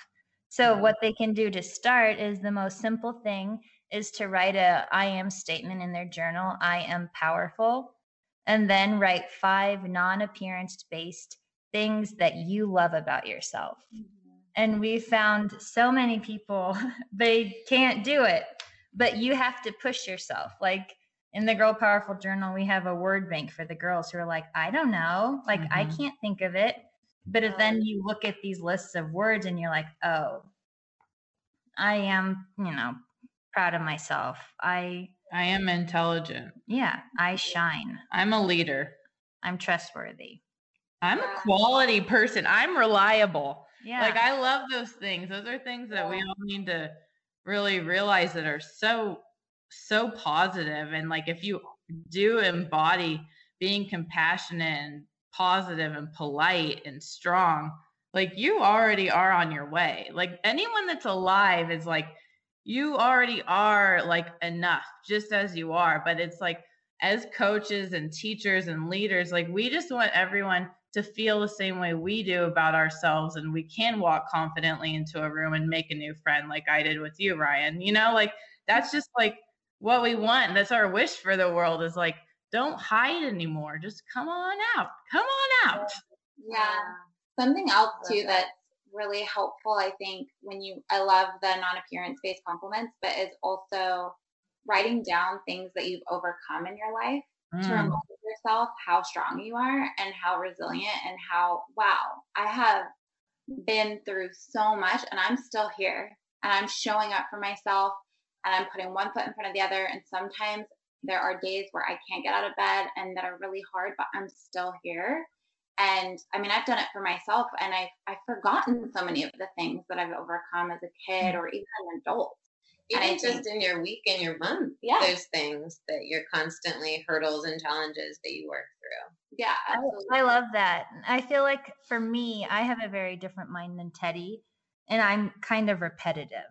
Speaker 1: So, what they can do to start is the most simple thing is to write a I am statement in their journal. I am powerful. And then write five non appearance based things that you love about yourself. Mm-hmm. And we found so many people, they can't do it, but you have to push yourself. Like in the Girl Powerful Journal, we have a word bank for the girls who are like, I don't know, like mm-hmm. I can't think of it. But if then you look at these lists of words and you're like, oh, I am, you know, proud of myself. I
Speaker 2: I am intelligent.
Speaker 1: Yeah, I shine.
Speaker 2: I'm a leader.
Speaker 1: I'm trustworthy.
Speaker 2: I'm a quality person. I'm reliable. Yeah. Like I love those things. Those are things that we all need to really realize that are so so positive. And like if you do embody being compassionate and positive and polite and strong, like you already are on your way. Like anyone that's alive is like you already are like enough just as you are. But it's like as coaches and teachers and leaders like we just want everyone to feel the same way we do about ourselves and we can walk confidently into a room and make a new friend like I did with you Ryan you know? Like that's just like what we want that's our wish for the world is like don't hide anymore. Just come on out. Come on out.
Speaker 4: Yeah. Something else too that. really helpful, I think, when you, I love the non appearance based compliments, but is also writing down things that you've overcome in your life mm. to remind yourself how strong you are and how resilient and how, wow, I have been through so much and I'm still here and I'm showing up for myself and I'm putting one foot in front of the other. And sometimes there are days where I can't get out of bed and that are really hard, but I'm still here. And I mean, I've done it for myself and I've, I've forgotten so many of the things that I've overcome as a kid or even an adult.
Speaker 3: Even just in your week and your month, yeah. there's things that you're constantly hurdles and challenges that you work through.
Speaker 4: Yeah,
Speaker 1: absolutely. I, I love that. I feel like for me, I have a very different mind than Teddy, and I'm kind of repetitive.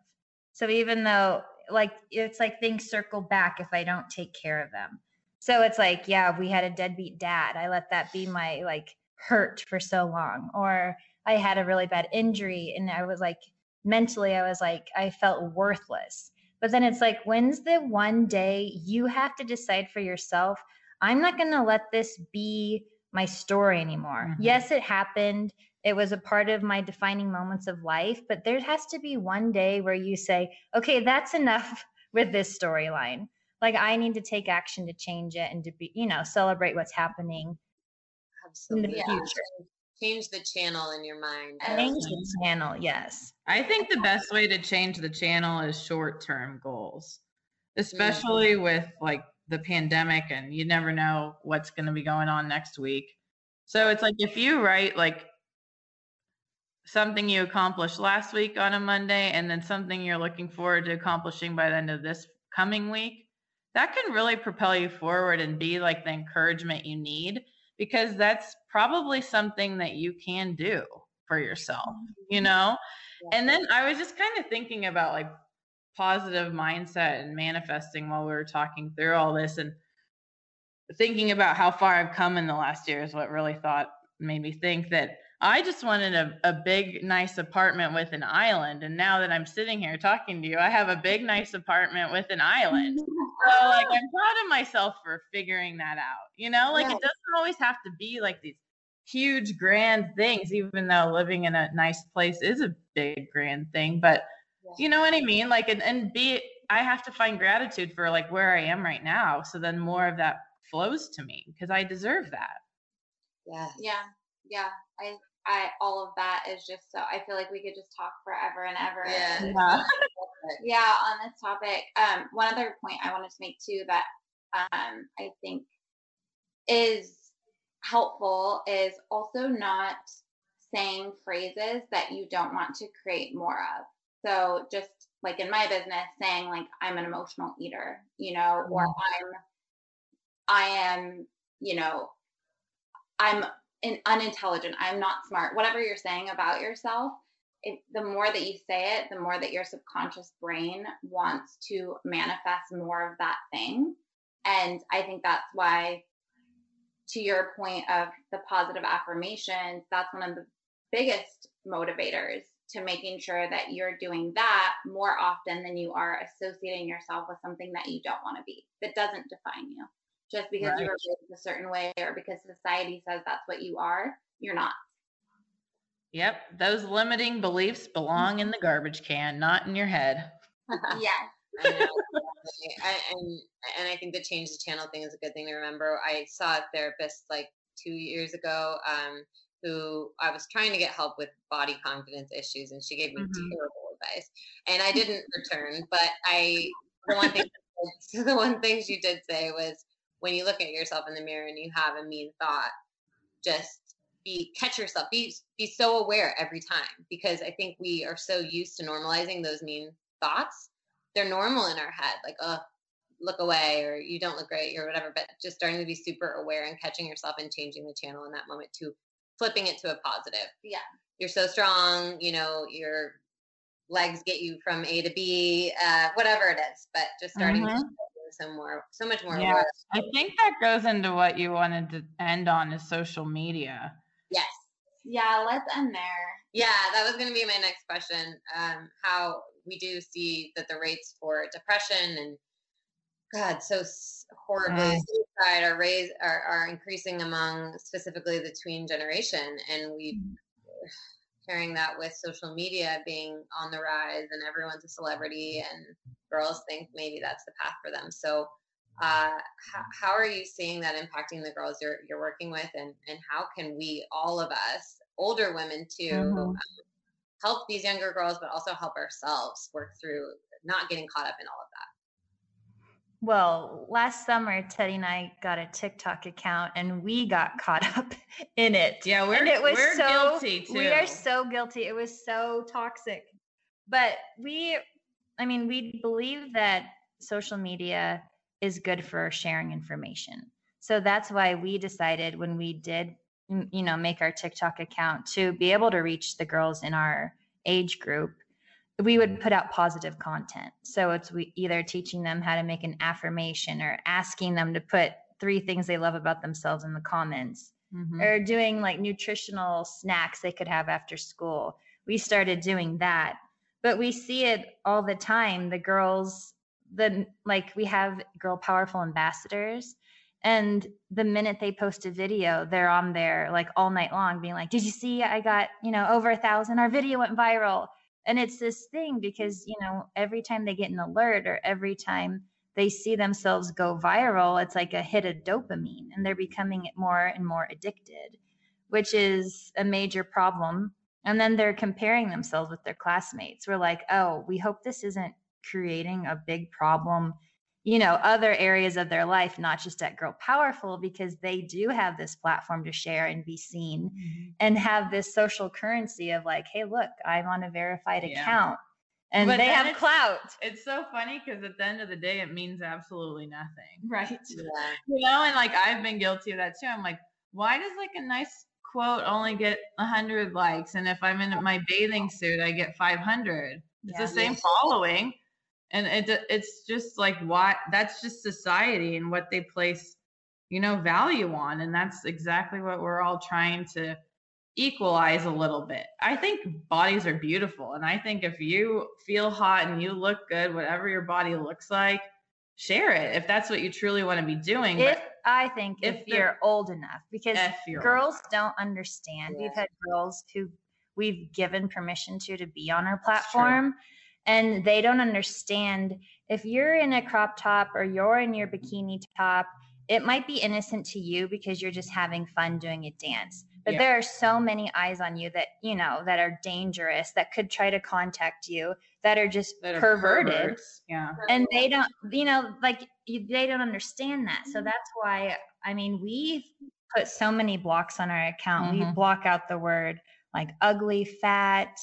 Speaker 1: So even though, like, it's like things circle back if I don't take care of them. So it's like, yeah, we had a deadbeat dad. I let that be my like hurt for so long or i had a really bad injury and i was like mentally i was like i felt worthless but then it's like when's the one day you have to decide for yourself i'm not going to let this be my story anymore mm-hmm. yes it happened it was a part of my defining moments of life but there has to be one day where you say okay that's enough with this storyline like i need to take action to change it and to be you know celebrate what's happening
Speaker 3: Absolutely. in the future. Change the channel in your mind.
Speaker 1: Change the channel, yes.
Speaker 2: I think the best way to change the channel is short term goals, especially mm-hmm. with like the pandemic and you never know what's going to be going on next week. So it's like if you write like something you accomplished last week on a Monday and then something you're looking forward to accomplishing by the end of this coming week, that can really propel you forward and be like the encouragement you need because that's probably something that you can do for yourself, you mm-hmm. know? Yeah. And then I was just kind of thinking about like positive mindset and manifesting while we were talking through all this and thinking about how far I've come in the last year is what really thought made me think that I just wanted a, a big, nice apartment with an island. And now that I'm sitting here talking to you, I have a big, nice apartment with an island. So, like, I'm proud of myself for figuring that out. You know, like, yes. it doesn't always have to be like these huge, grand things, even though living in a nice place is a big, grand thing. But you know what I mean? Like, and, and be, I have to find gratitude for like where I am right now. So then more of that flows to me because I deserve that.
Speaker 4: Yeah. Yeah. Yeah. I, I all of that is just so I feel like we could just talk forever and ever. Yeah. Yeah. yeah on this topic. Um, one other point I wanted to make too that um, I think is helpful is also not saying phrases that you don't want to create more of. So just like in my business, saying like I'm an emotional eater, you know, or mm-hmm. I'm I am, you know, I'm in, unintelligent, I'm not smart, whatever you're saying about yourself, it, the more that you say it, the more that your subconscious brain wants to manifest more of that thing. And I think that's why, to your point of the positive affirmations, that's one of the biggest motivators to making sure that you're doing that more often than you are associating yourself with something that you don't want to be, that doesn't define you. Just because right. you're raised a certain way or because society says that's what you are, you're not.
Speaker 2: Yep, those limiting beliefs belong in the garbage can, not in your head.
Speaker 4: yes.
Speaker 3: I I, and and I think the change the channel thing is a good thing to remember. I saw a therapist like two years ago, um, who I was trying to get help with body confidence issues, and she gave me mm-hmm. terrible advice, and I didn't return. But I, the one thing, the one thing she did say was, when you look at yourself in the mirror and you have a mean thought, just be catch yourself, be be so aware every time, because I think we are so used to normalizing those mean thoughts. They're normal in our head, like, oh, look away or you don't look great or whatever but just starting to be super aware and catching yourself and changing the channel in that moment to flipping it to a positive.
Speaker 4: Yeah.
Speaker 3: You're so strong, you know, your legs get you from A to B, uh, whatever it is, but just starting mm-hmm. to some more, so much more.
Speaker 2: Yeah. I think that goes into what you wanted to end on is social media.
Speaker 3: Yes.
Speaker 4: Yeah, let's end there.
Speaker 3: Yeah, that was going to be my next question. Um, how we do see that the rates for depression and God, so horribly mm. suicide are raised are, are increasing among specifically the tween generation, and we carrying that with social media being on the rise, and everyone's a celebrity, and girls think maybe that's the path for them. So, uh, how, how are you seeing that impacting the girls you're you're working with, and and how can we, all of us, older women too, mm-hmm. um, help these younger girls, but also help ourselves work through not getting caught up in all of that?
Speaker 1: Well, last summer, Teddy and I got a TikTok account and we got caught up in it.
Speaker 2: Yeah, we're,
Speaker 1: and it was
Speaker 2: we're
Speaker 1: so,
Speaker 2: guilty too.
Speaker 1: We are so guilty. It was so toxic. But we, I mean, we believe that social media is good for sharing information. So that's why we decided when we did, you know, make our TikTok account to be able to reach the girls in our age group we would put out positive content. So it's we either teaching them how to make an affirmation or asking them to put three things they love about themselves in the comments mm-hmm. or doing like nutritional snacks they could have after school. We started doing that. But we see it all the time. The girls, the like we have girl powerful ambassadors and the minute they post a video they're on there like all night long being like did you see i got you know over a thousand our video went viral and it's this thing because you know every time they get an alert or every time they see themselves go viral it's like a hit of dopamine and they're becoming more and more addicted which is a major problem. And then they're comparing themselves with their classmates. We're like oh we hope this isn't creating a big problem you know other areas of their life not just at girl powerful because they do have this platform to share and be seen mm-hmm. and have this social currency of like hey look i'm on a verified yeah. account. And but they have clout.
Speaker 2: it's so funny because at the end of the day it means absolutely nothing.
Speaker 1: Right.
Speaker 3: Yeah.
Speaker 2: you know and like i've been guilty of that too. I'm like why does like a nice quote only get 100 likes? And if i'm in my bathing suit i get 500 it's yeah, the same following and it, it's just like why that's just society and what they place you know value on. And that's exactly what we're all trying to equalize a little bit. I think bodies are beautiful. And i think if you feel hot and you look good whatever your body looks like share it if that's what you truly want to be doing.
Speaker 1: If but i think if, if you're old enough because girls don't understand. Yeah. we've had girls who we've given permission to to be on our platform and they don't understand if you're in a crop top or you're in your bikini top it might be innocent to you because you're just having fun doing a dance. But yeah. there are so many eyes on you that you know that are dangerous that could try to contact you that are just that are perverted.
Speaker 2: yeah.
Speaker 1: And they don't you know like they don't understand that. So that's why i mean we put so many blocks on our account. Mm-hmm. we block out the word like ugly fat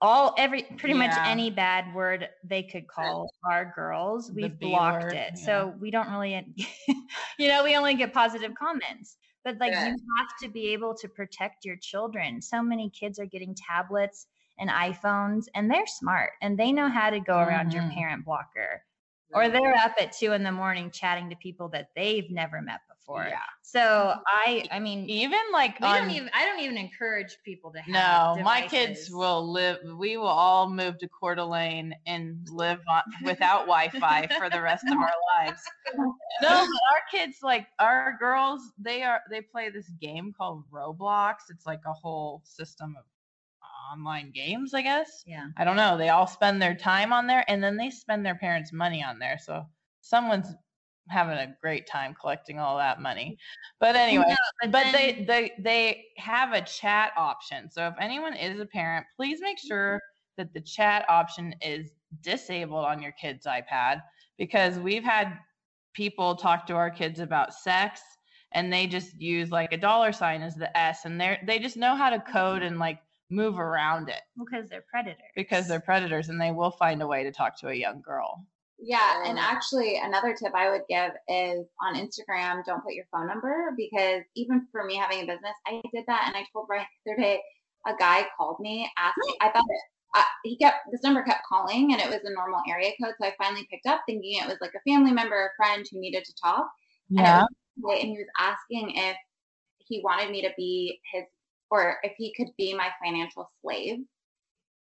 Speaker 1: all every pretty much any bad word they could call our girls we've blocked
Speaker 2: word,
Speaker 1: it.
Speaker 2: Yeah.
Speaker 1: so we don't really you know we only get positive comments. But like you have to be able to protect your children. So many kids are getting tablets and iphones and they're smart and they know how to go around your
Speaker 2: Mhm.
Speaker 1: parent blocker. Or they're up at two in the morning chatting to people that they've never met before
Speaker 2: Yeah.
Speaker 1: so i i mean
Speaker 2: Even like
Speaker 1: we
Speaker 2: on,
Speaker 1: don't even i don't even encourage people to have
Speaker 2: no, my kids will live. We will all move to Coeur d'Alene and live on, without Wi-Fi for the rest of our lives. No, but our kids, like our girls, they are they play this game called Roblox. It's like a whole system of online games, I guess.
Speaker 1: yeah
Speaker 2: I don't know. They all spend their time on there, and then they spend their parents' money on there. So someone's having a great time collecting all that money. Mm-hmm. But anyway,
Speaker 1: No, but,
Speaker 2: but
Speaker 1: then-
Speaker 2: they they they have a chat option. So if anyone is a parent, please make sure mm-hmm. that the chat option is disabled on your kid's iPad because we've had people talk to our kids about sex and they just use like a dollar sign as the S and they they just know how to code mm-hmm. and like move around it
Speaker 1: because they're predators.
Speaker 2: because they're predators and they will find a way to talk to a young girl.
Speaker 4: Yeah, and actually, another tip I would give is on Instagram, don't put your phone number because even for me having a business, I did that, and I told Brian the other day, a guy called me asking. I thought it, uh, he kept this number kept calling, and it was a normal area code, so I finally picked up, thinking it was like a family member, or friend who needed to talk. And, was and he was asking if he wanted me to be his, or if he could be my financial slave.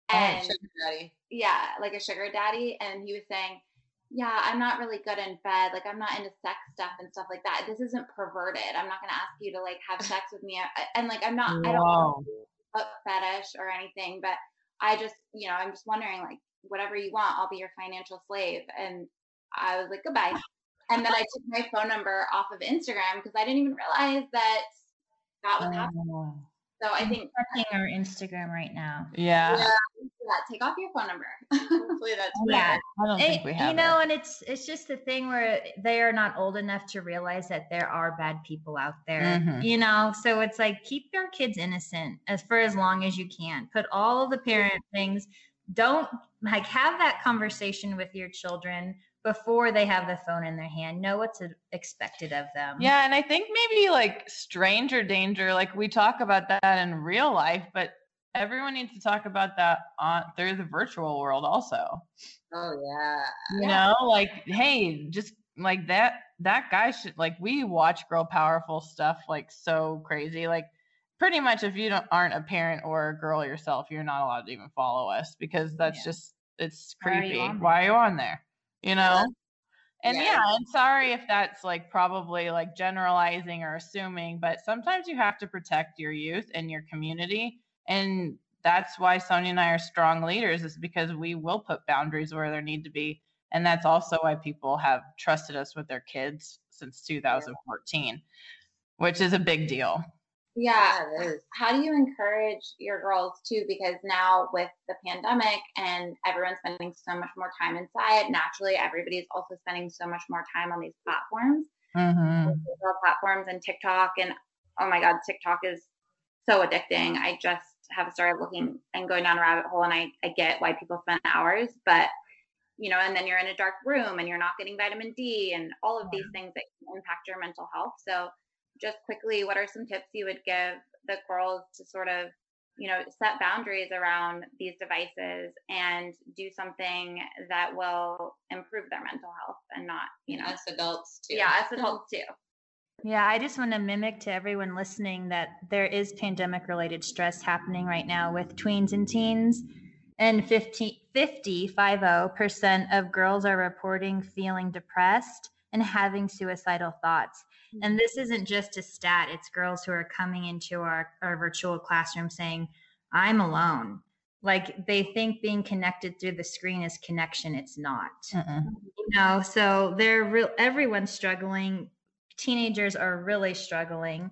Speaker 4: And
Speaker 3: Sugar daddy.
Speaker 4: yeah, like a sugar daddy. And he was saying, Yeah, I'm not really good in bed. Like, I'm not into sex stuff and stuff like that. This isn't perverted. I'm not going to ask you to like have sex with me. And like, I'm not, I don't
Speaker 2: Wow.
Speaker 4: a fetish or anything, but I just, you know, I'm just wondering, like, whatever you want, I'll be your financial slave. And I was like, goodbye. And then I took my phone number off of Instagram because I didn't even realize that that was happening.
Speaker 2: Oh.
Speaker 4: So I think,
Speaker 1: checking our Instagram right now.
Speaker 2: Yeah.
Speaker 3: Yeah.
Speaker 4: Yeah, take off your phone number.
Speaker 3: Hopefully that's
Speaker 1: Yeah.
Speaker 2: I don't
Speaker 1: It-
Speaker 2: think we have
Speaker 1: you know,
Speaker 2: it.
Speaker 1: and it's it's just the thing where they are not old enough to realize that there are bad people out there.
Speaker 2: Mhm.
Speaker 1: You know, so it's like keep your kids innocent as for as long as you can. Put all of the parent things. Don't like have that conversation with your children before they have the phone in their hand. Know what's expected of them.
Speaker 2: Yeah, and I think maybe like stranger danger, like we talk about that in real life, but everyone needs to talk about that on through the virtual world also.
Speaker 3: Oh yeah.
Speaker 2: You know, like hey, just like that that guy should like we watch girl powerful stuff like so crazy. Like pretty much if you don't aren't a parent or a girl yourself, you're not allowed to even follow us because that's
Speaker 1: Yeah.
Speaker 2: just it's
Speaker 1: Why are you
Speaker 2: creepy.
Speaker 1: on?
Speaker 2: Why are you on there? You know? And
Speaker 3: Yeah.
Speaker 2: yeah, and sorry if that's like probably like generalizing or assuming, but sometimes you have to protect your youth and your community. And that's why Sonia and I are strong leaders, is because we will put boundaries where there need to be. And that's also why people have trusted us with their kids since 2014, which is a big deal.
Speaker 4: yeah.
Speaker 3: Yeah, it is.
Speaker 4: How do you encourage your girls too? Because now with the pandemic and everyone's spending so much more time inside, naturally everybody's also spending so much more time on these platforms,
Speaker 2: Mm-hmm.
Speaker 4: platforms and TikTok. And oh my God, TikTok is so addicting. I just have started looking and going down a rabbit hole and I, I get why people spend hours, but you know, and then you're in a dark room and you're not getting vitamin D and all of these things that can impact your mental health. So just quickly, what are some tips you would give the girls to sort of, you know, set boundaries around these devices and do something that will improve their mental health and not, you know,
Speaker 3: Us adults too.
Speaker 4: yeah, us adults too.
Speaker 1: Yeah, I just want to mimic to everyone listening that there is pandemic related stress happening right now with tweens and teens. And 50, 50, 50% of girls are reporting feeling depressed and having suicidal thoughts. Mm-hmm. And this isn't just a stat, it's girls who are coming into our, our virtual classroom saying, I'm alone. Like they think being connected through the screen is connection. It's not
Speaker 2: Mm-mm.
Speaker 1: you know so they're real everyone's struggling teenagers are really struggling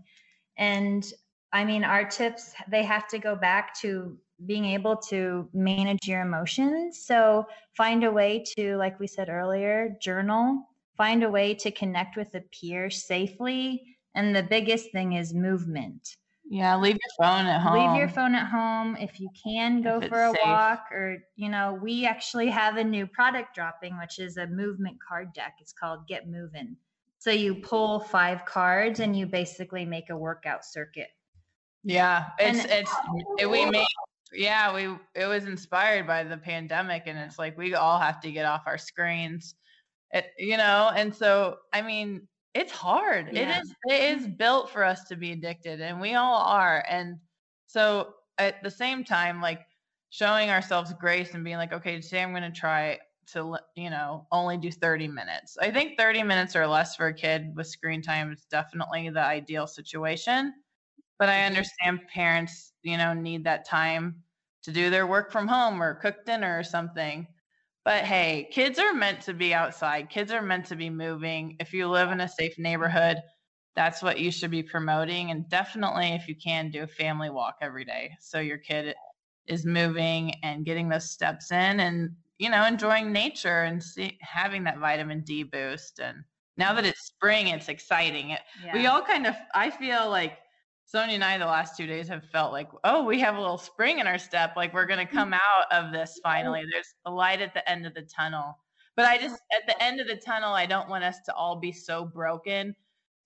Speaker 1: and i mean our tips they have to go back to being able to manage your emotions so find a way to like we said earlier journal find a way to connect with a peer safely and the biggest thing is movement
Speaker 2: Yeah, leave your phone at home.
Speaker 1: Leave your phone at home. If you can, go for a
Speaker 2: safe.
Speaker 1: walk or, you know, we actually have a new product dropping, which is a movement card deck. It's called Get Moving. So you pull five cards and you basically make a workout circuit.
Speaker 2: Yeah, it's
Speaker 1: And-
Speaker 2: it's it, we made yeah we it was inspired by the pandemic and it's like we all have to get off our screens, it, you know. And so I mean it's hard.
Speaker 1: Yeah.
Speaker 2: It is it is built for us to be addicted, and we all are. And so at the same time, like showing ourselves grace and being like, okay, today I'm going to try to you know only do 30 minutes. I think 30 minutes or less for a kid with screen time is definitely the ideal situation but I mm-hmm. understand parents, you know, need that time to do their work from home or cook dinner or something. But hey, kids are meant to be outside. Kids are meant to be moving. If you live in a safe neighborhood, that's what you should be promoting. And definitely, if you can, do a family walk every day. So your kid is moving and getting those steps in and, you know, enjoying nature and see, having that vitamin D boost. And now that mm-hmm. it's spring, it's exciting. It, we all kind of i feel like sonia and i the last two days have felt like oh we have a little spring in our step. Like we're going to come out of this finally. There's a light at the end of the tunnel. But i just at the end of the tunnel i don't want us to all be so broken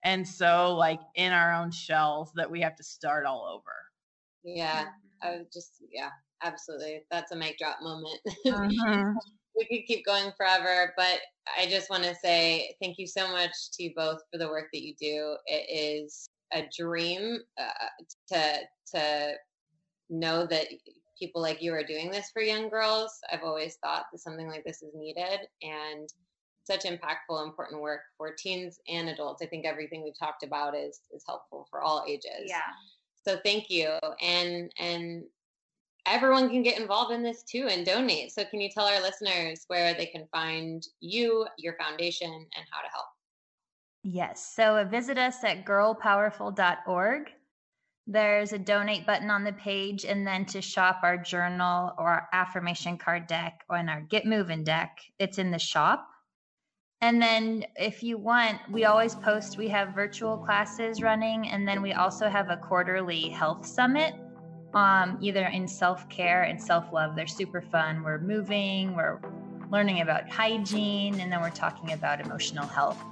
Speaker 2: and so like in our own shells that we have to start all over.
Speaker 3: Yeah, I just yeah, absolutely. That's a mic drop moment.
Speaker 2: Mhm.
Speaker 3: we could keep going forever, but I just want to say thank you so much to you both for the work that you do. It is a dream uh, to to know that people like you are doing this for young girls. I've always thought that something like this is needed and such impactful, important work for teens and adults. I think everything we've talked about is is helpful for all ages.
Speaker 4: Yeah.
Speaker 3: So thank you. And and everyone can get involved in this too and donate. So can you tell our listeners where they can find you, your foundation, and how to help?
Speaker 1: Yes. So visit us at girlpowerful.org. There's a donate button on the page, and then to shop our journal or our affirmation card deck and our Get Moving deck, it's in the shop. And then if you want, we always post, we have virtual classes running, and then we also have a quarterly health summit, um, either in self care and self love. They're super fun. We're moving, we're learning about hygiene, and then we're talking about emotional health.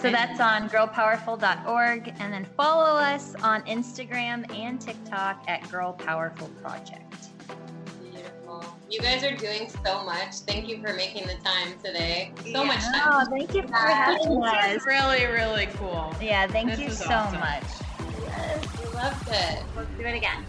Speaker 1: So that's on girlpowerful.org. And then follow us on Instagram and TikTok at Girl Powerful Project.
Speaker 3: Beautiful. You guys are doing so much. Thank you for making the time today. So much time.
Speaker 1: Oh, thank you for having us.
Speaker 2: it's really really cool
Speaker 1: Yeah, thank
Speaker 2: This
Speaker 1: you so
Speaker 2: awesome.
Speaker 1: much.
Speaker 3: Yes, we loved it.
Speaker 4: Let's do it again.